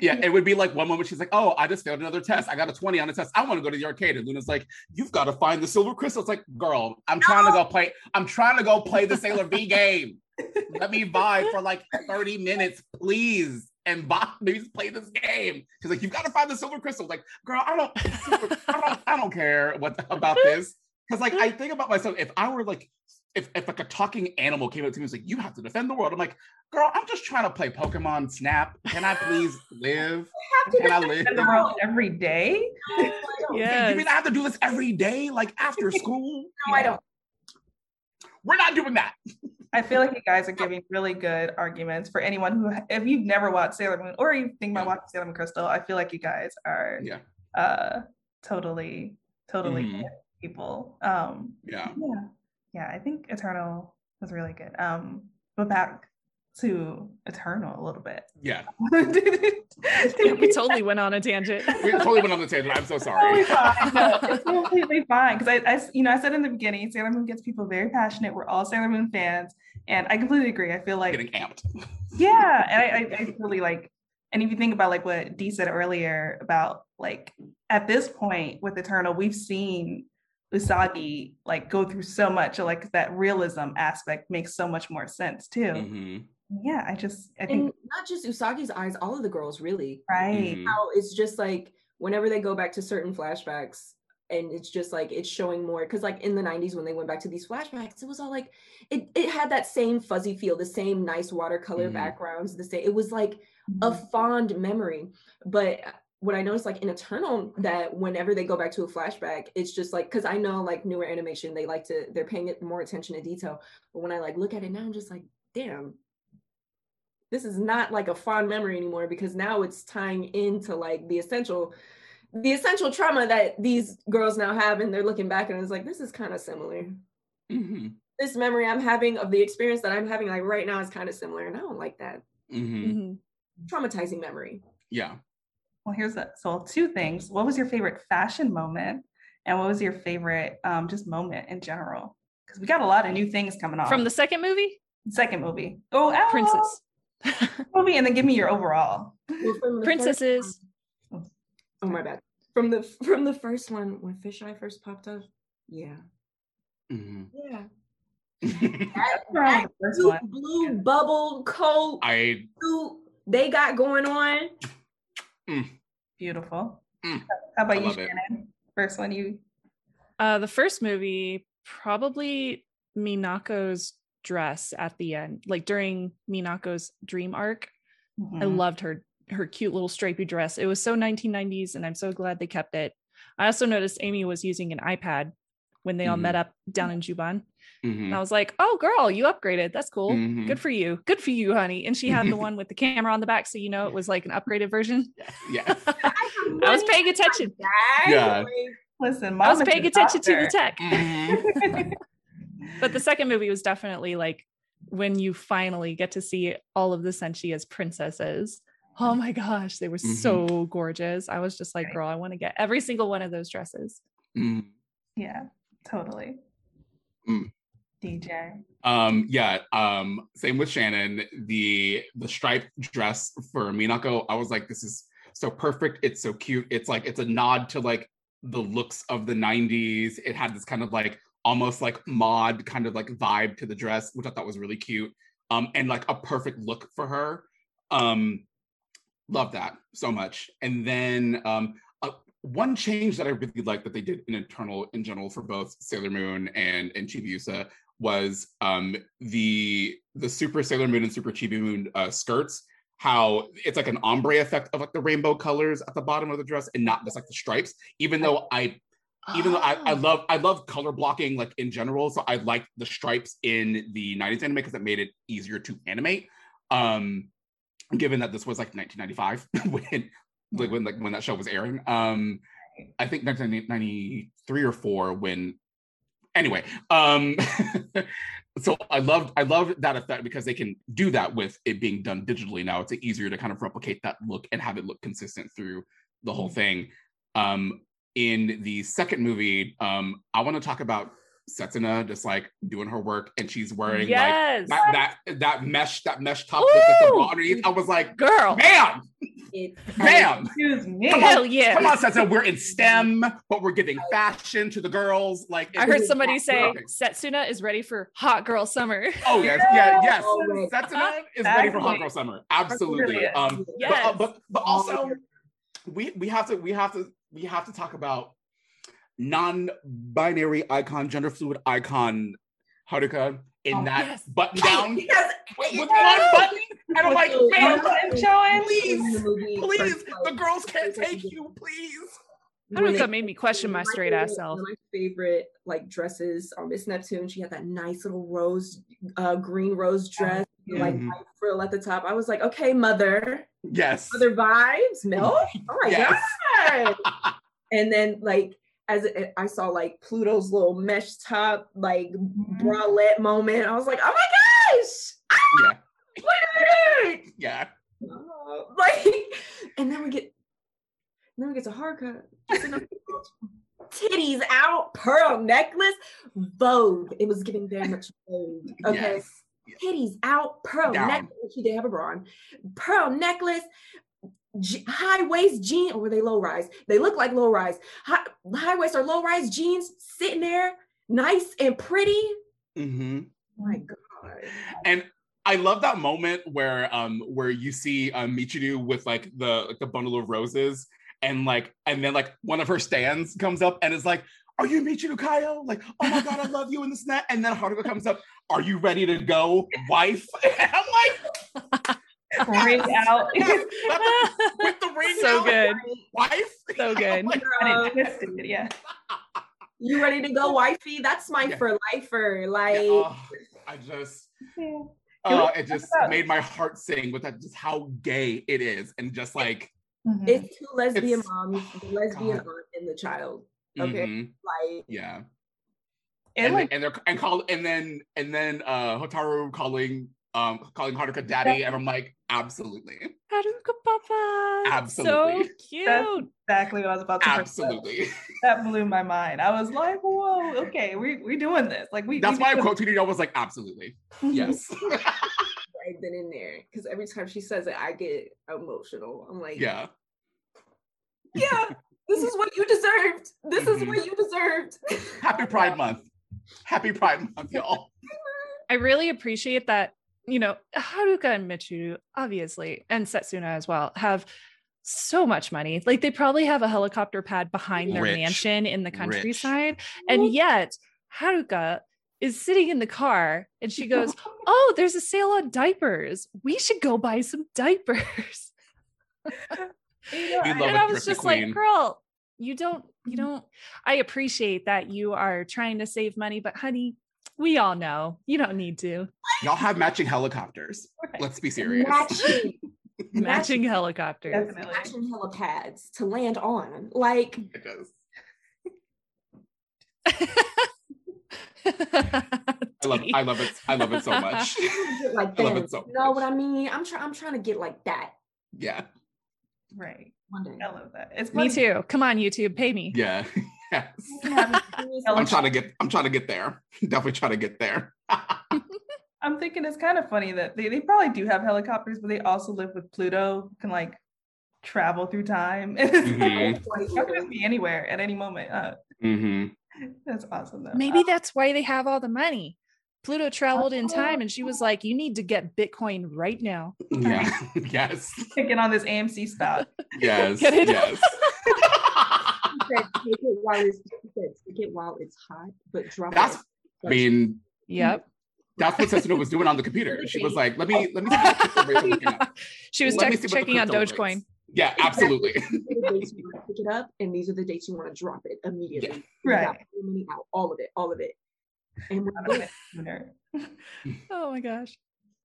Yeah, it would be like one moment she's like, "Oh, I just failed another test. I got a twenty on the test. I want to go to the arcade." And Luna's like, "You've got to find the silver crystal." It's like, "Girl, I'm no. trying to go play. I'm trying to go play the Sailor V game. Let me vibe for like thirty minutes, please." And Bob, please play this game. She's like, "You've got to find the silver crystal." Like, girl, I don't, I don't, I don't care what about this. Because like I think about myself, if I were like, if, if like a talking animal came up to me and was like, you have to defend the world. I'm like, girl, I'm just trying to play Pokemon Snap. Can I please live? Can I live in the world every day? yeah. You mean I have to do this every day, like after school? no, I don't. We're not doing that. I feel like you guys are giving really good arguments for anyone who, if you've never watched Sailor Moon or you think about watching Sailor Moon Crystal, I feel like you guys are yeah. uh, totally, totally mm-hmm people. Um, yeah. Yeah. Yeah. I think Eternal was really good. Um, but back to Eternal a little bit. Yeah. we totally went on a tangent. we totally went on the tangent. I'm so sorry. Fine. No, it's completely fine. Because I, I, you know, I said in the beginning, Sailor Moon gets people very passionate. We're all Sailor Moon fans. And I completely agree. I feel like getting amped. Yeah. And I, I, I really like, and if you think about like what Dee said earlier about like at this point with Eternal, we've seen Usagi like go through so much like that realism aspect makes so much more sense too. Mm-hmm. Yeah, I just I think and not just Usagi's eyes, all of the girls really. Right. Mm-hmm. How it's just like whenever they go back to certain flashbacks and it's just like it's showing more because like in the 90s when they went back to these flashbacks it was all like it, it had that same fuzzy feel the same nice watercolor mm-hmm. backgrounds the same it was like a mm-hmm. fond memory but what I noticed like in Eternal that whenever they go back to a flashback, it's just like because I know like newer animation, they like to they're paying it more attention to detail. But when I like look at it now, I'm just like, damn, this is not like a fond memory anymore because now it's tying into like the essential the essential trauma that these girls now have and they're looking back and it's like this is kind of similar mm-hmm. this memory i'm having of the experience that i'm having like right now is kind of similar and i don't like that mm-hmm. Mm-hmm. traumatizing memory yeah well, here's that. So, two things. What was your favorite fashion moment? And what was your favorite um, just moment in general? Because we got a lot of new things coming on. From the second movie? Second movie. Oh, oh. Princess. Movie, and then give me your overall. Well, Princesses. One, oh my bad. From the from the first one, when Fisheye first popped up, yeah. Mm-hmm. Yeah. that, that blue, blue bubble coat I they got going on. Mm. Beautiful. Mm. How about you, Shannon? It. First one you. Uh, the first movie, probably Minako's dress at the end, like during Minako's dream arc. Mm-hmm. I loved her her cute little stripy dress. It was so 1990s, and I'm so glad they kept it. I also noticed Amy was using an iPad when they all mm-hmm. met up down in Juban. Mm-hmm. And I was like, oh, girl, you upgraded. That's cool. Mm-hmm. Good for you. Good for you, honey. And she had the one with the camera on the back. So, you know, it was like an upgraded version. Yeah. I was paying attention. Yeah. Listen, I was paying attention to the tech. But the second movie was definitely like when you finally get to see all of the Senshi as princesses. Oh my gosh, they were mm-hmm. so gorgeous. I was just like, girl, I want to get every single one of those dresses. Mm. Yeah, totally. Mm. DJ. Um, yeah, um, same with Shannon. The the striped dress for Minako, I was like, this is so perfect. It's so cute. It's like it's a nod to like the looks of the 90s. It had this kind of like almost like mod kind of like vibe to the dress, which I thought was really cute. Um, and like a perfect look for her. Um, love that so much. And then um, uh, one change that I really like that they did in Eternal in general for both Sailor Moon and and Chibiusa was um the the Super Sailor Moon and Super Chibi Moon uh, skirts. How it's like an ombre effect of like the rainbow colors at the bottom of the dress and not just like the stripes. Even though I even though I, I Oh. love I love color blocking like in general, so I like the stripes in the 90s anime because it made it easier to animate. Um, given that this was like 1995 when like when like when that show was airing. Um, I think 1993 or four when. Anyway, um, so I loved I loved that effect because they can do that with it being done digitally now. It's easier to kind of replicate that look and have it look consistent through the whole thing. Um, in the second movie, um, I want to talk about Setsuna just like doing her work, and she's wearing like that that that mesh that mesh top with like, the Woo! bra underneath. I was like, girl. bam, It's bam. Excuse me. Come Hell yeah. Come on, Setsuna, we're in STEM, but we're giving fashion to the girls. Like, I heard it's- somebody say perfect. Setsuna is ready for hot girl summer. Oh yes, yeah, yes. Always. Setsuna is ready for hot girl summer. Absolutely. Brilliant. Um, but, uh, but but also we we have to we have to we have to talk about non-binary icon, gender fluid icon Haruka in Oh, that yes. button down because with, with Yeah. one button. And I'm like, man, please, please, the girls can't take you, please. When if that made me question my one of straight ass favorite- self. One of my favorite like dresses on Miss Neptune. She had that nice little rose, uh, green rose dress, with, like Mhm. frill at the top. I was like, okay, mother, Yes. mother vibes, milk. Oh my Yes. god! And then like as it, I saw like Pluto's little mesh top, like Mm-hmm. bralette moment, I was like, oh my gosh! yeah. Look at it! Yeah. Uh, like, and then we get, then we get to Haruka. Titties out, pearl necklace, Vogue. It was giving very much Vogue. Okay, Yes. titties out, pearl Down. necklace. She did have a bra on. Pearl necklace, high waist jean, or were they low rise? They look like low rise. High, high waist or low rise jeans sitting there, nice and pretty. hmm Oh my god. And I love that moment where um where you see um Michiru with like the like the bundle of roses and like and then like one of her stands comes up and is like, Are you Michiru Kaio? Like, oh my god, I love you in this net. And then Haruka comes up, Are you ready to go, wife? And I'm like, Ring out. with the ring so out, good. wife. So good. I'm like, And it twisted it, yeah. you ready to go, wifey? That's my Yeah. for lifer. Like, yeah, oh, I just Oh, uh, it just about- made my heart sing with that just how gay it is and just like Mhm. it's two lesbian It's- moms, the lesbian God. aunt and the child. Okay. mhm, Like, yeah It and, like and they're and call and then and then uh Hotaru calling um calling Haruka daddy and I'm like absolutely Haruka Papa. Absolutely. So cute. That's exactly what I was about to bring absolutely That blew my mind. I was like, whoa, okay, we we doing this. Like we that's we why I doing quote tweeted I was like absolutely yes right then and there. Because every time she says it, I get emotional. I'm like, yeah yeah, this is what you deserved. This is Mhm. what you deserved. happy Pride Month happy Pride Month y'all I really appreciate that, you know, Haruka and Michiru, obviously, and Setsuna as well, have so much money. Like they probably have a helicopter pad behind their Rich. mansion in the Rich. countryside. And yet Haruka is sitting in the car and she goes, Oh, there's a sale on diapers. We should go buy some diapers. You know, We I- love and a I was just queen. like, girl, you don't, you mm-hmm. don't. I appreciate that you are trying to save money, but honey, we all know you don't need to. y'all have matching helicopters let's be serious Matching, Matching helicopters. Definitely. matching helipads to land on. Like, it does I love I love it I love it so much like I love it so You know much. what I mean? I'm trying. I'm trying to get like that yeah Right. one day. I love that. It's Me too. Come on, YouTube, pay me. yeah yes I'm trying to get I'm trying to get there. Definitely trying to get there. I'm thinking it's kind of funny that they, they probably do have helicopters, but they also live with Pluto, can like travel through time. Mhm. Quite Y'all could be anywhere at any moment. Uh, mm-hmm. That's awesome though. Maybe that's why they have all the money. Pluto traveled in time and she was oh. like, You need to get Bitcoin right now. Yeah. yes. Picking on this AMC stock. Yes. Get it? Yes. said take it while it's take it while it's hot, but drop That's, it. I mean, Yep. that's what Setsuna was doing on the computer. She was like, "Let me, let me." See what the crypto rates are looking at." she was Let me check- see what the checking on Dogecoin. rates. Yeah, absolutely. The dates you want to pick it up, and these are the dates you want to drop it immediately. You Right. got money out, all of it, all of it. And we're Out of it. Oh my gosh.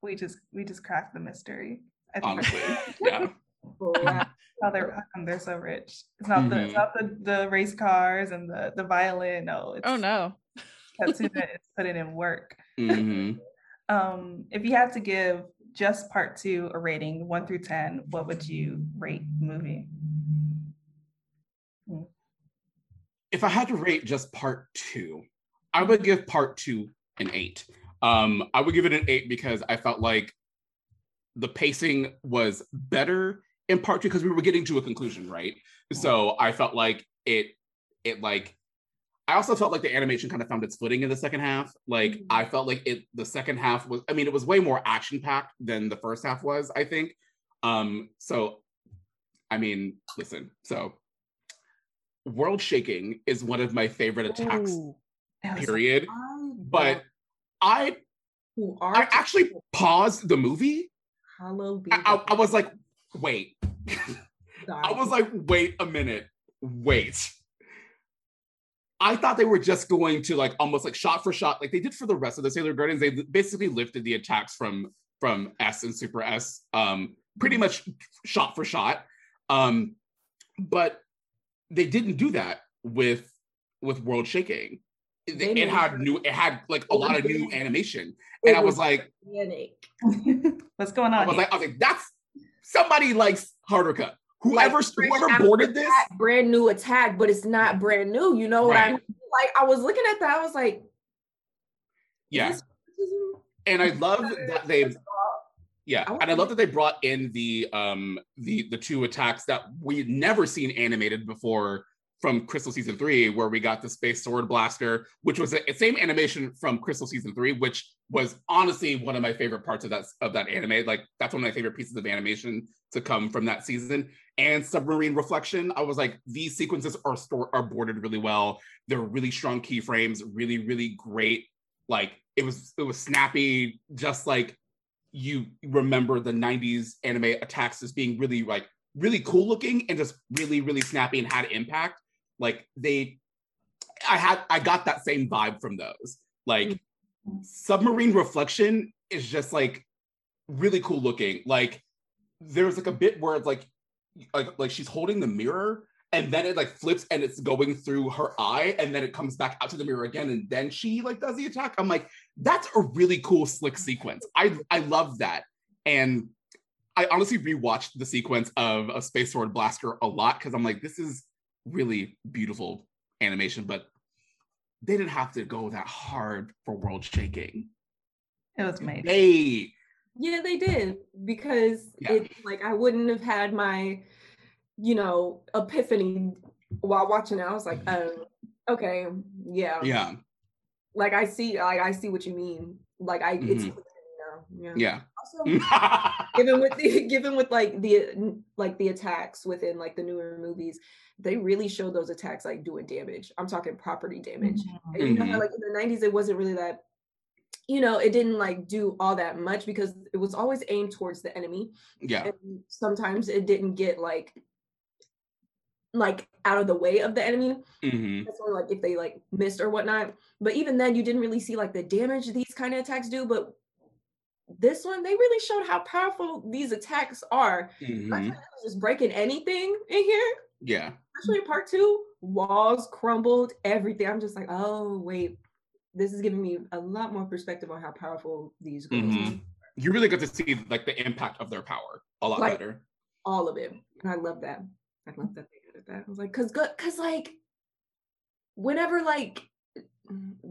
We just we just cracked the mystery. I think Honestly, yeah. Wow. how they're how come they're so rich. It's not the it's Mhm. not the, the race cars and the the violin. No, it's Oh no. Setsuna is putting in work. hmm Um, if you had to give just part two a rating one through ten, what would you rate the movie? If I had to rate just part two, I would give part two an eight. Um, I would give it an eight because I felt like the pacing was better in part two because we were getting to a conclusion, right? So I felt like it, it like, I also felt like the animation kind of found its footing in the second half. Like Mhm. I felt like it, the second half was, I mean, it was way more action packed than the first half was. I think. Um, so, I mean, listen, so. World shaking is one of my favorite attacks Ooh. Period. But I who are I actually paused the movie. Hollow I, I, I was like, wait. I was like, wait a minute, wait. I thought they were just going to like almost like shot for shot, like they did for the rest of the Sailor Guardians. They basically lifted the attacks from from S and Super S, um, pretty much shot for shot. Um, but they didn't do that with with World Shaking. It, it had new, it had like a lot of new animation, and I was like. What's going on?" I was like, I was like, that's somebody likes Haruka. Whoever Like, whoever boarded this, attack, brand new attack, but it's not brand new. You know what I mean? Like I was looking at that, I was like, yeah. And I love that they yeah, I and I love that they brought in the um the the two attacks that we'd never seen animated before from Crystal season three, where we got the space sword blaster, which was the same animation from Crystal season three, which was honestly one of my favorite parts of that of that anime. Like that's one of my favorite pieces of animation to come from that season. And submarine reflection, I was like, these sequences are store are boarded really well. They're really strong keyframes, really really great. Like it was it was snappy, just like you remember the 90s anime attacks as being really like really cool looking and just really really snappy and had impact like they i had i got that same vibe from those. Like submarine reflection is just like really cool looking. Like there's like a bit where it's like like like she's holding the mirror and then it like flips and it's going through her eye and then it comes back out to the mirror again and then she like does the attack. I'm like that's a really cool slick sequence. I i love that. And i honestly rewatched the sequence of a space sword blaster a lot because i'm like this is really beautiful animation but they didn't have to go that hard for world shaking it was amazing. they Yeah, they did because Yeah. it like I wouldn't have had my, you know, epiphany while watching it. I was like, oh, okay, yeah, yeah Like I see, like I see what you mean. Like I, it's Mhm. yeah. yeah Also, given with the given with like the like the attacks within like the newer movies, they really showed those attacks like doing damage. I'm talking property damage. Mhm. And you know how Mhm. like in the 90s it wasn't really that you know it didn't like do all that much because it was always aimed towards the enemy yeah and sometimes it didn't get like like out of the way of the enemy hmm that's only like if they like missed or whatnot but even then you didn't really see like the damage these kind of attacks do but this one they really showed how powerful these attacks are hmm was just breaking anything in here yeah especially in part two, walls crumbled, everything. I'm just like, oh wait, this is giving me a lot more perspective on how powerful these girls are. Mhm. you really got to see like the impact of their power a lot Like- better All of it. And I love that. I love that they did that. I was like, cause good, cause like whenever like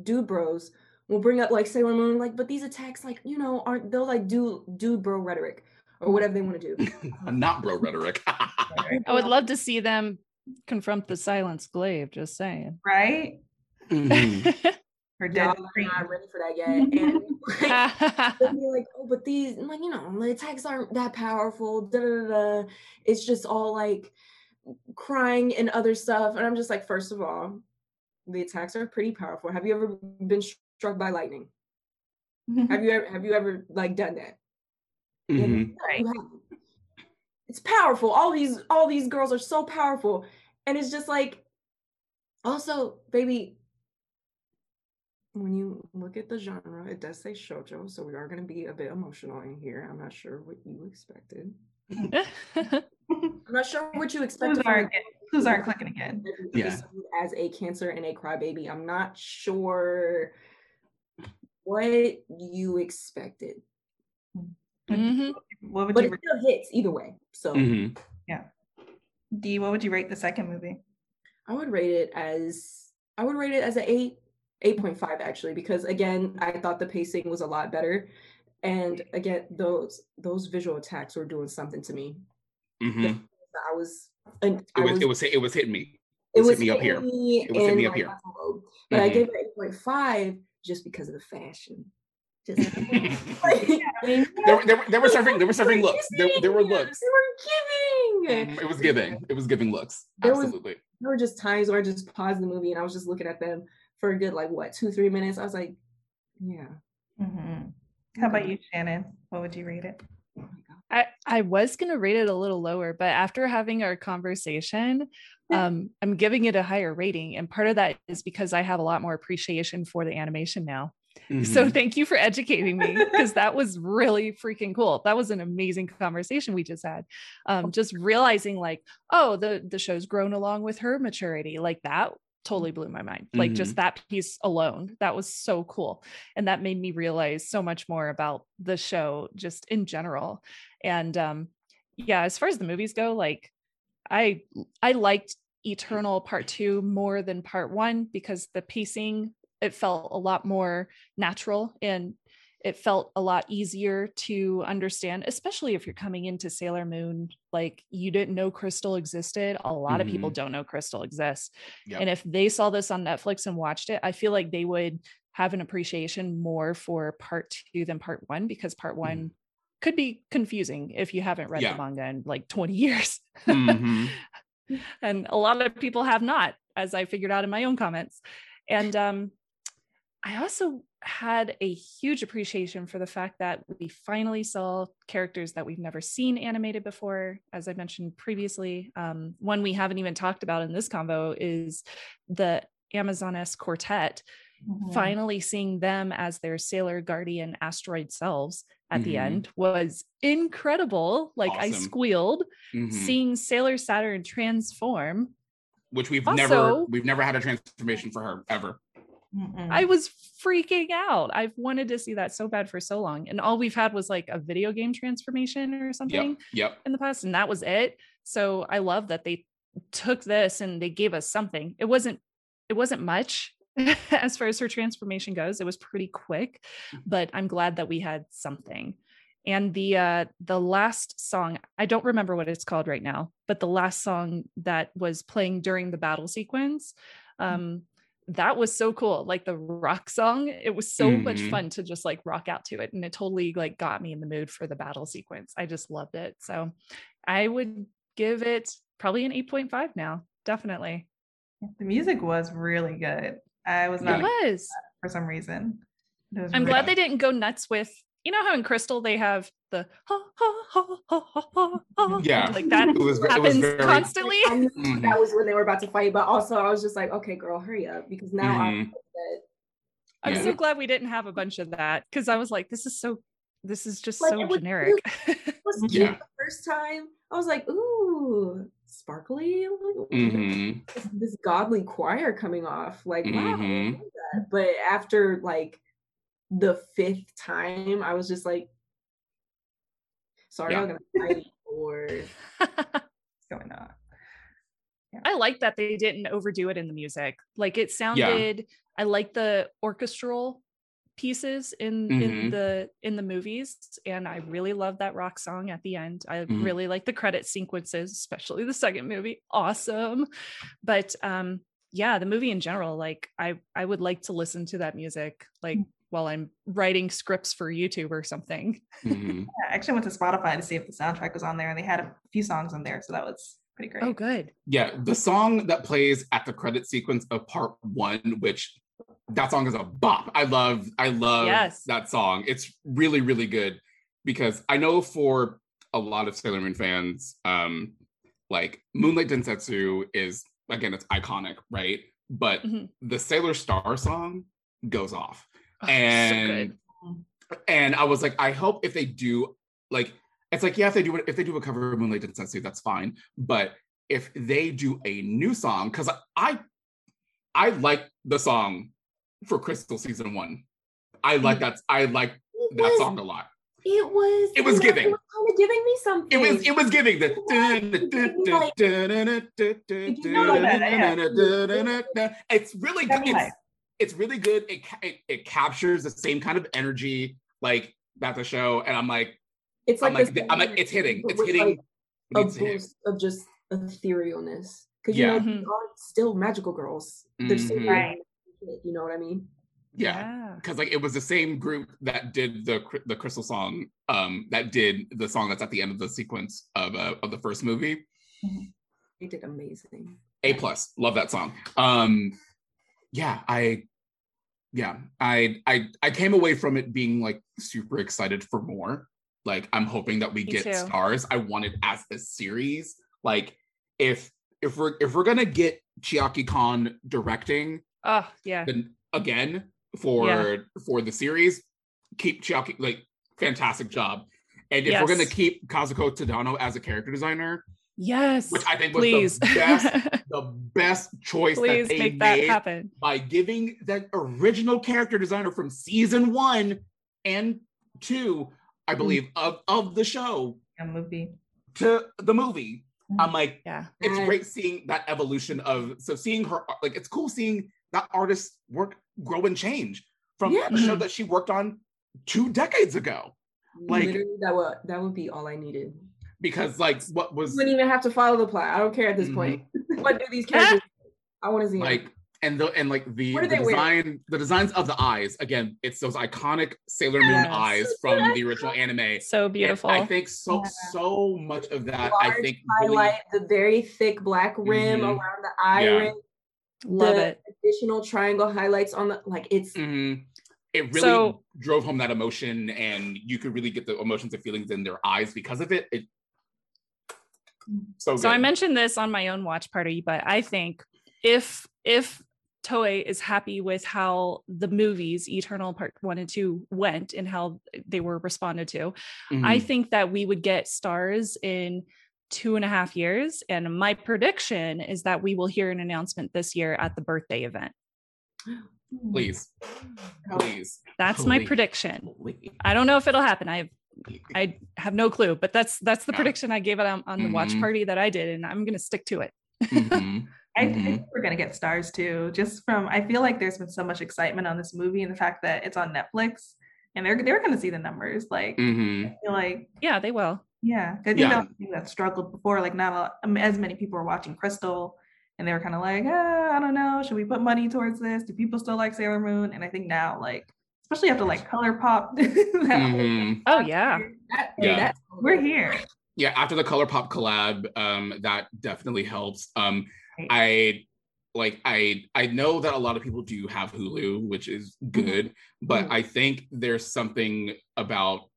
dude bros will bring up like Sailor Moon, like, but these attacks, like, you know, aren't they'll like do dude bro rhetoric or whatever they want to do. not bro rhetoric I would love to see them confront the silence glaive, just saying. Right? Mhm. Her dead Y'all are not ready for that yet. And like, they'll be like, oh, but these, like, you know, the attacks aren't that powerful. Da, da, da, da. It's just all like, crying and other stuff. And I'm just like, first of all, the attacks are pretty powerful. Have you ever been struck by lightning? have you ever have you ever like done that? Mm-hmm. Right. It's powerful. All these all these girls are so powerful. And it's just like also, baby, when you look at the genre, it does say shojo, so we are going to be a bit emotional in here. I'm not sure what you expected. I'm not sure what you expected. Who's aren't, who's aren't clicking again? Yeah. As a cancer and a crybaby, I'm not sure what you expected. Mm-hmm. What would but you it still hits either way. So mm-hmm. yeah. D, what would you rate the second movie? I would rate it as I would rate it as an eight 8.5 actually because again i thought the pacing was a lot better and again those those visual attacks were doing something to me mm-hmm. i was and it was, was, it was it was hitting me it, it was hitting me up here it was hitting me up here but mm-hmm. i gave it 8.5 just because of the fashion just there, there, there were serving there were serving looks there, there were looks they were giving mm-hmm. it was giving it was giving looks absolutely there, was, there were just times where i just paused the movie and i was just looking at them for a good like what two three minutes. I was like, yeah. Mm-hmm. How about you, Shannon? What would you rate it? Oh I, I was going to rate it a little lower, but after having our conversation, um, I'm giving it a higher rating. And part of that is because I have a lot more appreciation for the animation now. Mm-hmm. So thank you for educating me because that was really freaking cool. That was an amazing conversation we just had. Um, just realizing like, oh, the the show's grown along with her maturity. Like that totally blew my mind. Like mm-hmm. just that piece alone, that was so cool. And that made me realize so much more about the show just in general. And um yeah, as far as the movies go, like I I liked Eternal Part 2 more than Part 1 because the pacing it felt a lot more natural and it felt a lot easier to understand, especially if you're coming into Sailor Moon, like you didn't know Crystal existed. A lot mm-hmm. of people mm-hmm. don't know Crystal exists. Yep. And if they saw this on Netflix and watched it, I feel like they would have an appreciation more for part two than part one because part one mm-hmm. Could be confusing if you haven't read yeah. the manga in like 20 years. Mm-hmm. and a lot of people have not, as I figured out in my own comments. And um, I also had a huge appreciation for the fact that we finally saw characters that we've never seen animated before. As I mentioned previously, um, one we haven't even talked about in this convo is the Amazoness Quartet. Mm-hmm. Finally, seeing them as their Sailor Guardian asteroid selves at mm-hmm. the end was incredible. Like awesome. I squealed mm-hmm. seeing Sailor Saturn transform, which we've also, never we've never had a transformation for her ever. Mm-mm. I was freaking out. I've wanted to see that so bad for so long. And all we've had was like a video game transformation or something yep, yep. in the past. And that was it. So I love that they took this and they gave us something. It wasn't, it wasn't much as far as her transformation goes. It was pretty quick, mm. but I'm glad that we had something. And the uh the last song, I don't remember what it's called right now, but the last song that was playing during the battle sequence mm. um that was so cool like the rock song it was so mm-hmm. much fun to just like rock out to it and it totally like got me in the mood for the battle sequence i just loved it so i would give it probably an 8.5 now definitely the music was really good i was not it was. for some reason. I'm really glad they didn't go nuts with you know how in crystal they have the ha, ha, ha, ha, ha, yeah. like that it was, happens it was very, constantly? Mm-hmm. that was when they were about to fight but also i was just like okay girl hurry up because now mm-hmm. i'm i'm yeah. so glad we didn't have a bunch of that because i was like this is so this is just like, so generic. it was yeah. the first time. I was like ooh sparkly mm-hmm. this, this, godly choir coming off like wow mm-hmm. but after like the fifth time i was just like Sorry, yeah. I'm gonna fight or what's going on. Yeah. I like that they didn't overdo it in the music. Like it sounded. Yeah. I like the orchestral pieces in mm-hmm. in the in the movies and i really love that rock song at the end i mm-hmm. really like the credit sequences especially the second movie awesome but um yeah the movie in general like i i would like to listen to that music like while I'm writing scripts for YouTube or something. Mm-hmm. yeah, I actually went to Spotify to see if the soundtrack was on there, and they had a few songs on there, so that was pretty great. Oh, good. Yeah, the song that plays at the credit sequence of part one, which that song is a bop. I love, I love Yes. that song. It's really, really good because I know for a lot of Sailor Moon fans, um, like Moonlight Densetsu is again, it's iconic, right? But Mhm. the Sailor Star song goes off. Oh, so and good. and I was like, I hope if they do like it's like, yeah, if they do if they do a cover of Moonlight Densetsu, that's fine. But if they do a new song, because I I like the song for Crystal season one. I like that. I like It that song a lot. It was. It was you know, giving. It was kind of giving me something. It was it was giving the it's really Tell me good. why. It's, it's really good. It, ca- it it captures the same kind of energy like that the show, and I'm like, It's I'm like, like, this I'm like, it's hitting, but it's with, hitting. like, what a needs to hit. boost of just etherealness. Because you Yeah. know, Mhm. they are still magical girls. They're still Mhm. Right. You know what I mean? Yeah, because like it was the same group that did the the crystal song, um, that did the song that's at the end of the sequence of uh, of the first movie. They did amazing. A plus, love that song. Um, yeah, I, yeah, I, I, I came away from it being like super excited for more. Like I'm hoping that we Me get too. stars. I want it as a series. Like if if we're if we're gonna get Chiaki Kon directing, Oh, yeah. then again for for the series, keep Chiaki like fantastic job. And if we're gonna keep Kazuko Tadano as a character designer, Yes. which I think was Please. the best the best choice Please that they make that happen. by giving that original character designer from season one and two, I mm. believe, of, of the show A movie. to the movie. I'm mm. like, Yeah. it's great seeing that evolution of so seeing her like it's cool seeing that artist's work grow and change from Yeah. a show that she worked on two decades ago. Like- Literally, that would that would be all I needed. Because like what You was wouldn't even have to follow the plot. I don't care at this Mhm. point. what do these characters? I want to see like and the and like the, the they wearing? design the designs of the eyes again it's those iconic sailor moon Yes. eyes from the original anime So And beautiful. i think so Yeah. so much of that i Large think really- highlight the very thick black rim Mhm. around the eye Yeah. rim. Love the it. Additional triangle highlights on the like it's Mhm. it really So- drove home that emotion and you could really get the emotions and feelings in their eyes because of it it so good. So I mentioned this on my own watch party, but I think if if Toei is happy with how the movies Eternal Part 1 and 2 went and how they were responded to, I Mhm. think that we would get stars in two and a half years. And my prediction is that we will hear an announcement this year at the birthday event. please please That's my prediction. please. I don't know if it'll happen. I have I have no clue, but that's that's the Yeah. prediction I gave it on, on the watch Mhm. party that I did, and I'm gonna stick to it. Mhm. I, I Mhm. think we're gonna get stars too. Just from I feel like there's been so much excitement on this movie and the fact that it's on Netflix and they're they're gonna see the numbers. Like Mhm. I feel like Yeah, they will. Yeah, because Yeah. you know I that struggled before. Like not a lot, as many people were watching Crystal, and they were kind of like, ah, I don't know, should we put money towards this? Do people still like Sailor Moon? And I think now, like especially after like Color Pop, that whole- Mhm. Oh yeah. that, Yeah. that's we're here. yeah after the color pop collab um that definitely helps um Right. i like i i know that a lot of people do have hulu which is good but Mhm. i think there's something about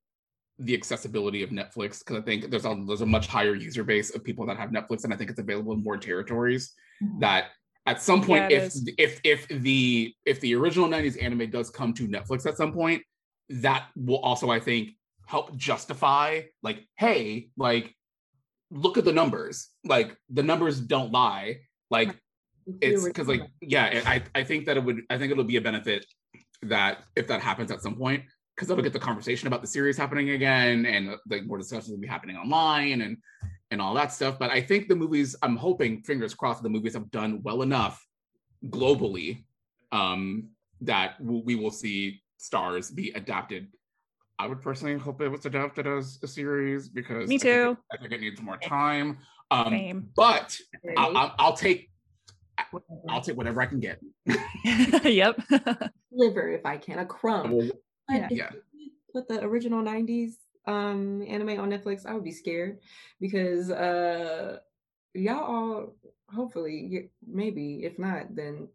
the accessibility of netflix because i think there's a there's a much higher user base of people that have netflix and i think it's available in more territories that at some point Yeah, if is. if if the if the original 90s anime does come to netflix at some point that will also i think help justify like hey like look at the numbers. Like the numbers don't lie. Like it's because like yeah i i think that it would i think it'll be a benefit that if that happens at some point because that'll get the conversation about the series happening again and like more discussions will be happening online and and all that stuff but i think the movies i'm hoping fingers crossed the movies have done well enough globally um that w- we will see stars be adapted i would personally hope it was adapted as a series because Me I think it- too. I think it needs more time um Same. but I'll, I'll, I'll, I'll take I'll take whatever I can get. yep. liver if I can, a crumb. Well, But Yeah. if you put the original 90s um anime on Netflix, I would be scared because uh y'all all hopefully maybe if not then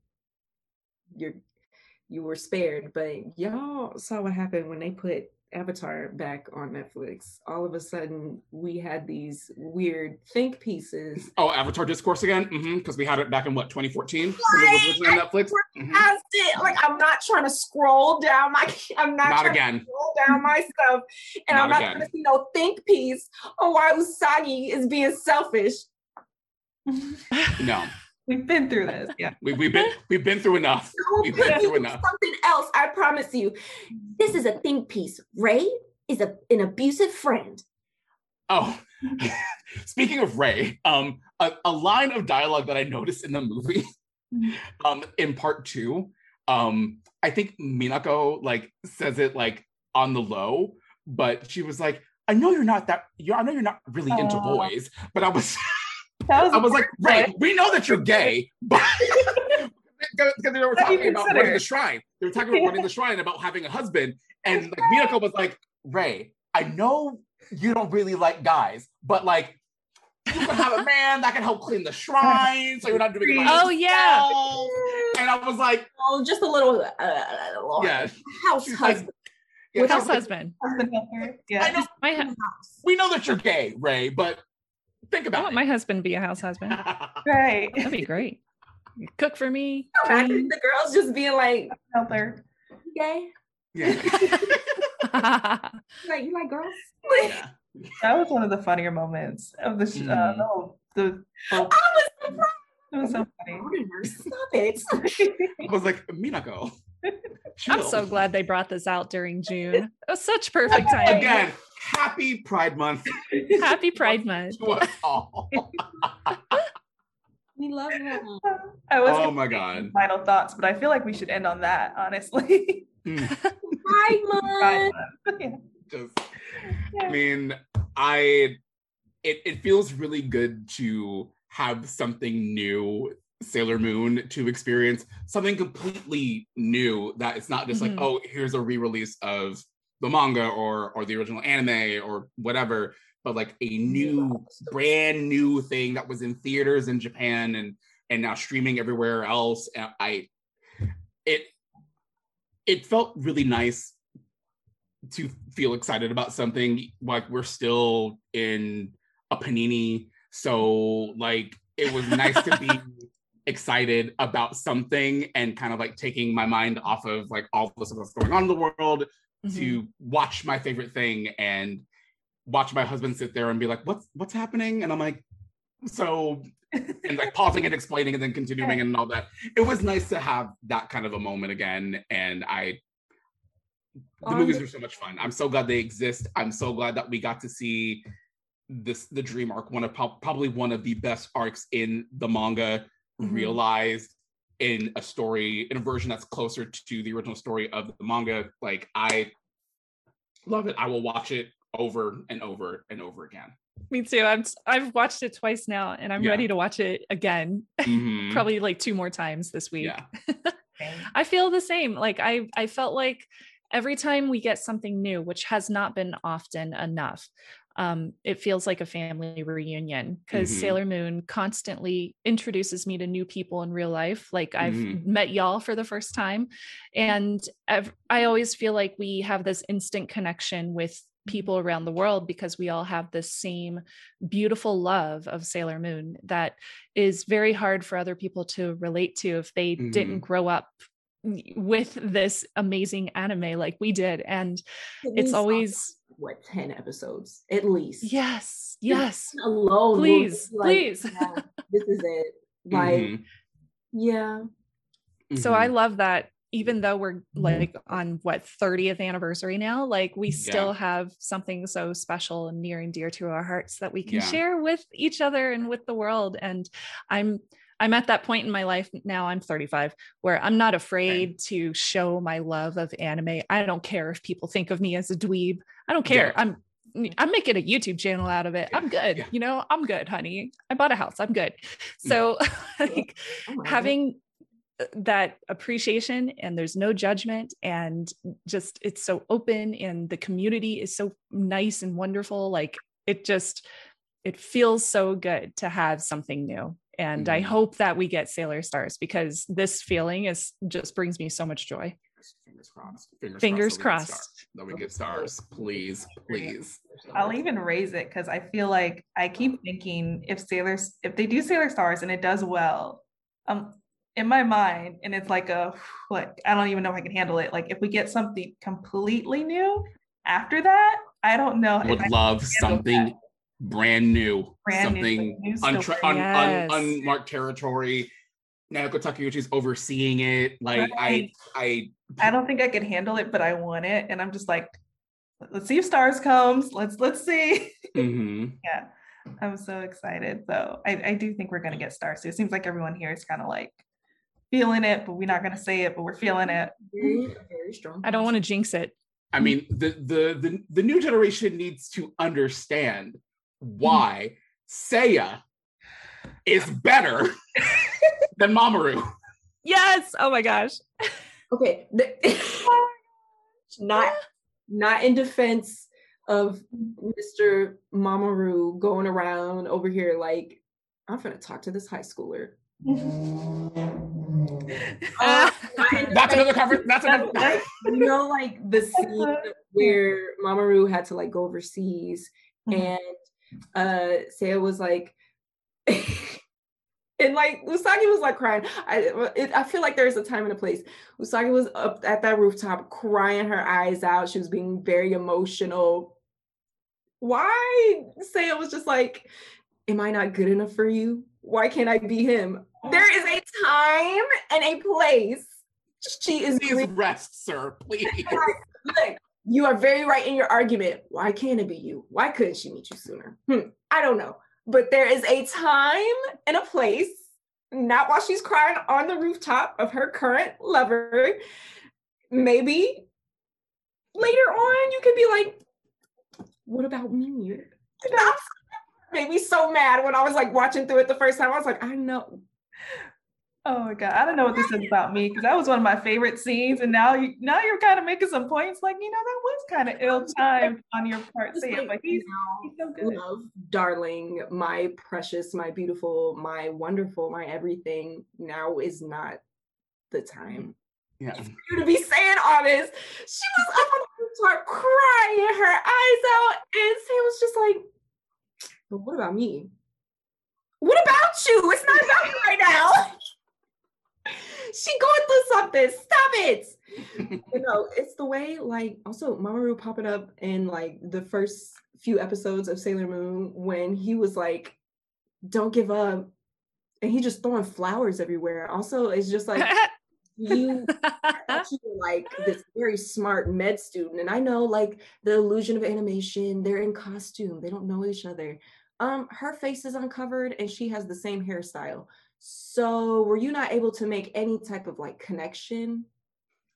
you're you were spared but y'all saw what happened when they put Avatar back on Netflix, all of a sudden we had these weird think pieces. Oh, Avatar discourse again? Because mm-hmm, we had it back in what 2014 right? when on Netflix. Mm-hmm. It. Like I'm not trying to scroll down my. I'm not, not again. scroll down my stuff, and not I'm not trying to see no think piece on why Usagi is being selfish. no. We've been through this. Yeah. We, have been we've been through enough. we've been through enough. Something else, I promise you. This is a think piece. Rei is a, an abusive friend. Oh, speaking of Rei, um, a, a, line of dialogue that I noticed in the movie, um, in part two, um, I think Minako like says it like on the low, but she was like, "I know you're not that. You, I know you're not really uh, into boys, but I was." was I was like, right, we know that you're gay, but because they were talking about running the shrine. They were talking about running the shrine about having a husband. And like Minako was like, Rei, I know you don't really like guys, but like you can have a man that can help clean the shrine, so you're not doing it. oh yeah. And I was like, oh, just a little, uh, yeah, house husband. yeah, With house husband. husband yeah. I know, my house. We know that you're gay, Rei, but Think about I want it. my husband be a house husband. right. That'd be great. Cook for me. Imagine the girls just being like, helper. Gay. Yeah. like you like girls? Yeah. That was one of the funnier moments of the sh- mm. uh, no, the. I was surprised. It was so funny. Stop it. I was like, Minako. I'm so glad they brought this out during June. It was such perfect timing. Again, happy Pride Month. Happy Pride Month. we love him. I was oh my god. Final thoughts, but I feel like we should end on that, honestly. Mm. Pride Month. Pride Month. yeah. Just, I mean, I it, it feels really good to have something new Sailor Moon to experience something completely new that it's not just mm-hmm. like, oh, here's a re-release of the manga or or the original anime or whatever, but like a new, brand new thing that was in theaters in Japan and and now streaming everywhere else. And I it it felt really nice to feel excited about something like we're still in a panini so like it was nice to be excited about something and kind of like taking my mind off of like all the stuff that's going on in the world mm-hmm. to watch my favorite thing and watch my husband sit there and be like, what's what's happening? And I'm like, so and like pausing and explaining and then continuing and all that. It was nice to have that kind of a moment again. And I the um, movies are so much fun. I'm so glad they exist. I'm so glad that we got to see this the dream arc, one of probably one of the best arcs in the manga mm-hmm. realized in a story in a version that's closer to the original story of the manga like i love it i will watch it over and over and over again me too i'm i've watched it twice now and i'm yeah. ready to watch it again mm-hmm. probably like two more times this week yeah. i feel the same like i i felt like every time we get something new which has not been often enough um, it feels like a family reunion because mm-hmm. Sailor Moon constantly introduces me to new people in real life. Like I've mm-hmm. met y'all for the first time, and I've, I always feel like we have this instant connection with people around the world because we all have this same beautiful love of Sailor Moon that is very hard for other people to relate to if they mm-hmm. didn't grow up with this amazing anime like we did and it's always what 10 episodes at least yes yes alone please like, please yeah, this is it like mm-hmm. yeah so mm-hmm. i love that even though we're like on what 30th anniversary now like we still yeah. have something so special and near and dear to our hearts that we can yeah. share with each other and with the world and i'm I'm at that point in my life now, I'm 35, where I'm not afraid to show my love of anime. I don't care if people think of me as a dweeb. I don't care. Yeah. I'm I'm making a YouTube channel out of it. I'm good. Yeah. You know, I'm good, honey. I bought a house. I'm good. So like having uh, that appreciation and there's no judgment and just it's so open and the community is so nice and wonderful like it just it feels so good to have something new. And mm-hmm. I hope that we get Sailor Stars because this feeling is just brings me so much joy. Fingers crossed. Fingers, Fingers crossed. crossed. That we get stars. Please, please. I'll even raise it because I feel like I keep thinking if Sailors, if they do Sailor Stars and it does well, um, in my mind, and it's like a like I don't even know if I can handle it. Like if we get something completely new after that, I don't know. I would love something that. Brand new, brand something new, untra- un- yes. un- unmarked territory. Now Naoko Takeuchi's overseeing it. Like right. I, I, I don't think I can handle it, but I want it, and I'm just like, let's see if stars comes. Let's let's see. Mm-hmm. yeah, I'm so excited. So I, I do think we're gonna get stars. So it seems like everyone here is kind of like feeling it, but we're not gonna say it, but we're feeling it. Very, very strong. I don't want to jinx it. I mean, the, the the the new generation needs to understand why Seiya is better than Mamoru. Yes. Oh my gosh. Okay. not not in defense of Mr. Mamoru going around over here like I'm gonna talk to this high schooler uh, that's another conference. That's another. you know, like the scene where Mamoru had to like go overseas, mm-hmm. and uh Seiya was like. and like Usagi was like crying. I it, I feel like there's a time and a place. Usagi was up at that rooftop crying her eyes out. She was being very emotional. Why Seiya was just like, "Am I not good enough for you? Why can't I be him? There is a time and a place. She is please rest, sir. Please. Look, you are very right in your argument. Why can't it be you? Why couldn't she meet you sooner? Hmm, I don't know. But there is a time and a place, not while she's crying on the rooftop of her current lover. Maybe later on you could be like, what about me? made me so mad when I was like watching through it the first time. I was like, I know. Oh my god, I don't know what this is about me because that was one of my favorite scenes, and now you now you're kind of making some points like you know that was kind of ill timed on your part, Sam. Like, he's, he's so good. Love, darling, my precious, my beautiful, my wonderful, my everything. Now is not the time. Yeah. For you to be saying all this. She was up on the top crying her eyes out, and Sam was just like, but what about me? What about you? It's not about you right now. she going through something. Stop it. you know, it's the way like also Mamoru popping up in like the first few episodes of Sailor Moon when he was like, "Don't give up," and he just throwing flowers everywhere. Also, it's just like you you like this very smart med student and i know like the illusion of animation they're in costume they don't know each other um her face is uncovered and she has the same hairstyle so were you not able to make any type of like connection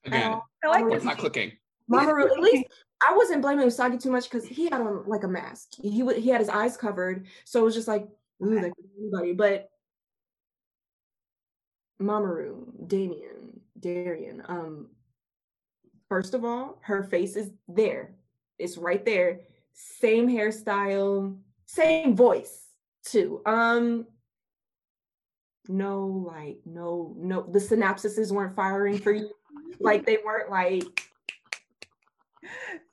again i like it's not clicking Mamoru, at least I wasn't blaming Usagi too much because he had on like a mask. He he had his eyes covered, so it was just like, ooh, like anybody. But Mamoru, Damien, Darien. Um, first of all, her face is there. It's right there. Same hairstyle, same voice too. Um, no, like no, no, the synapses weren't firing for you. like they weren't like.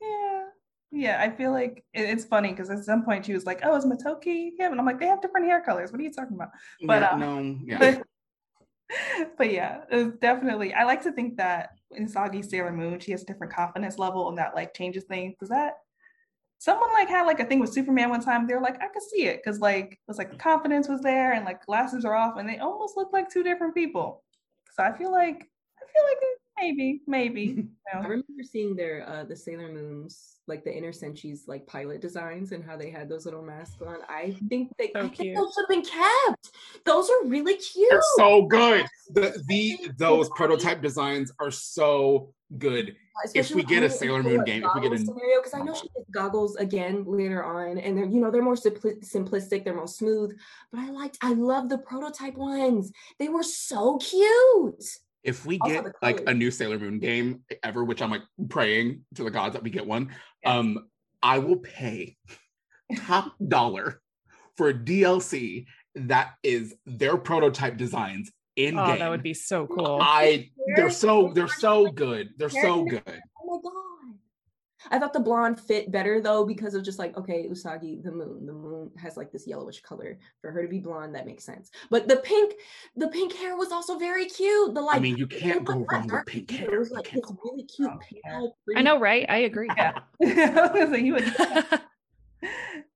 Yeah. Yeah, I feel like it's funny because at some point she was like, "Oh, is Motoki him?" And I'm like, "They have different hair colors. What are you talking about?" But yeah, um, no, yeah. But, but yeah, definitely. I like to think that in Soggy Sailor Moon, she has different confidence level and that like changes things. Does that someone like had like a thing with Superman one time? They're like, I could see it because like it was like the confidence was there and like glasses are off and they almost look like two different people. So I feel like I feel like maybe, maybe. You know. I remember seeing their uh the Sailor Moons, like the Inner Senshis like pilot designs and how they had those little masks on. I think they so I think those have been kept. Those are really cute. They're so good. The the those prototype designs are so good. If we get a Sailor Moon game, if we get a scenario, because I know she gets goggles again later on, and they're you know they're more simplistic, they're more smooth. But I liked, I love the prototype ones. They were so cute. If we get like a new Sailor Moon game ever, which I'm like praying to the gods that we get one, yes. um, I will pay top dollar for a DLC that is their prototype designs in oh, game. that would be so cool. I they're so they're so good. They're so good. Oh my god. I thought the blonde fit better though because of just like okay, Usagi, the moon. The moon has like this yellowish color. For her to be blonde, that makes sense. But the pink, the pink hair was also very cute. The like, I mean, you can't go wrong with pink hair. It was like this can't go really cute wrong. pale. I know, right? I agree. Yeah. I was like, you would.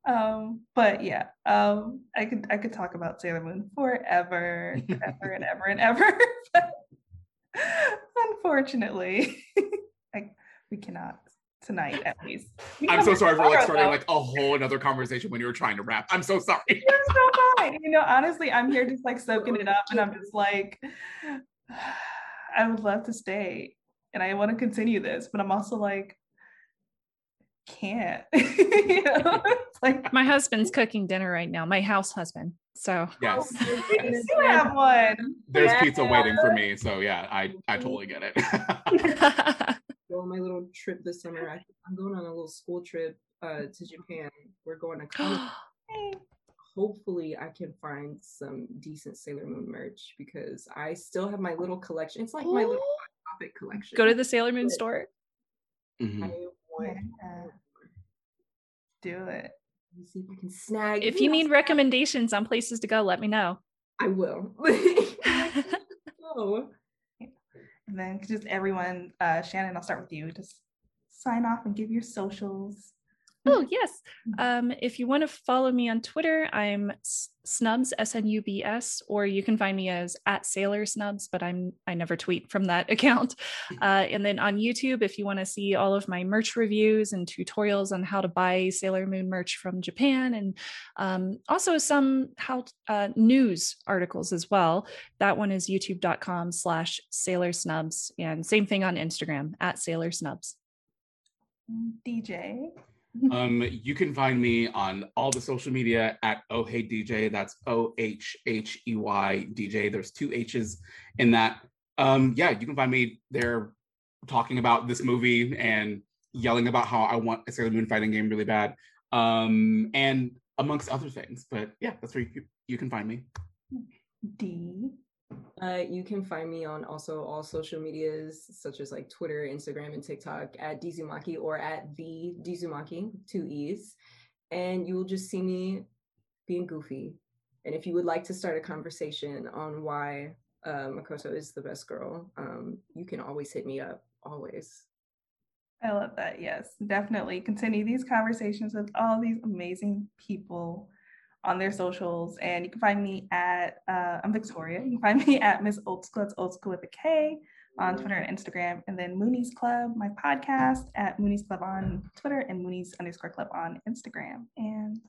um, but yeah, um, I could I could talk about Sailor Moon forever, ever and ever and ever. but unfortunately, I, we cannot tonight at least. We I'm so sorry for like starting though. like a whole another conversation when you were trying to wrap I'm so sorry. You're so fine. You know, honestly, I'm here just like soaking it up, and I'm just like, I would love to stay, and I want to continue this, but I'm also like, can't. you know, it's like My husband's cooking dinner right now. My house husband. So Yes. Oh, we goodness. have one. There's Yeah. pizza waiting for me. So yeah, I I totally get it. go on my little trip this summer. I, I'm going on a little school trip uh, to Japan. We're going to Hopefully, I can find some decent Sailor Moon merch because I still have my little collection. It's like my little topic collection. Go to the Sailor Moon store. I Yeah. Do it. Let me see if I can snag. If you need recommendations on places to go, let me know. I will. oh, And then just everyone, uh, Shannon, I'll start with you. Just sign off and give your socials. Oh, yes. Um, if you want to follow me on Twitter, I'm Snubs, S N U B S, or you can find me as at Sailor Snubs, but I'm I never tweet from that account. Uh, and then on YouTube, if you want to see all of my merch reviews and tutorials on how to buy Sailor Moon merch from Japan, and um, also some how uh, news articles as well. That one is youtube.com slash Sailor Snubs, and same thing on Instagram at Sailor Snubs. DJ. Um, you can find me on all the social media at Oh Hey DJ. That's O H H E Y DJ. There's two H's in that. Um, yeah, you can find me there talking about this movie and yelling about how I want a Sailor Moon fighting game really bad. Um, and amongst other things. But yeah, that's where you, you can find me. D. Uh, you can find me on also all social medias such as like Twitter, Instagram, and TikTok at Dizumaki or at the Dizumaki, two E's. And you will just see me being goofy. And if you would like to start a conversation on why uh, Makoto is the best girl, um, you can always hit me up. Always. I love that. Yes, definitely continue these conversations with all these amazing people on their socials. And you can find me at, uh, I'm Victoria. You can find me at Miss Old School, that's Old School with a K on Twitter and Instagram. And then Mooney's Club, my podcast at Mooney's Club on Twitter and Mooney's underscore club on Instagram. And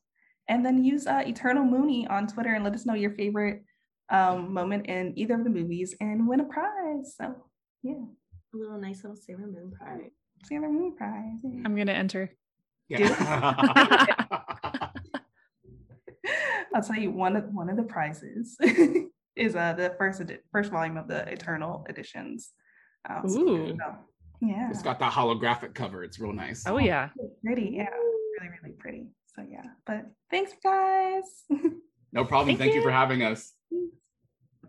and then use uh, Eternal Mooney on Twitter and let us know your favorite um, moment in either of the movies and win a prize. So yeah, A little nice little Sailor Moon pride. Sailor Moon prize. yeah. I'm going to enter. Yeah. I'll tell you one of one of the prizes is uh the first edi- first volume of the Eternal editions. Um, so, Ooh. yeah, it's got that holographic cover. It's real nice. Oh, yeah. pretty. Yeah, really really pretty. So yeah, but thanks guys. No problem. Thank Thank, you. you. for having us.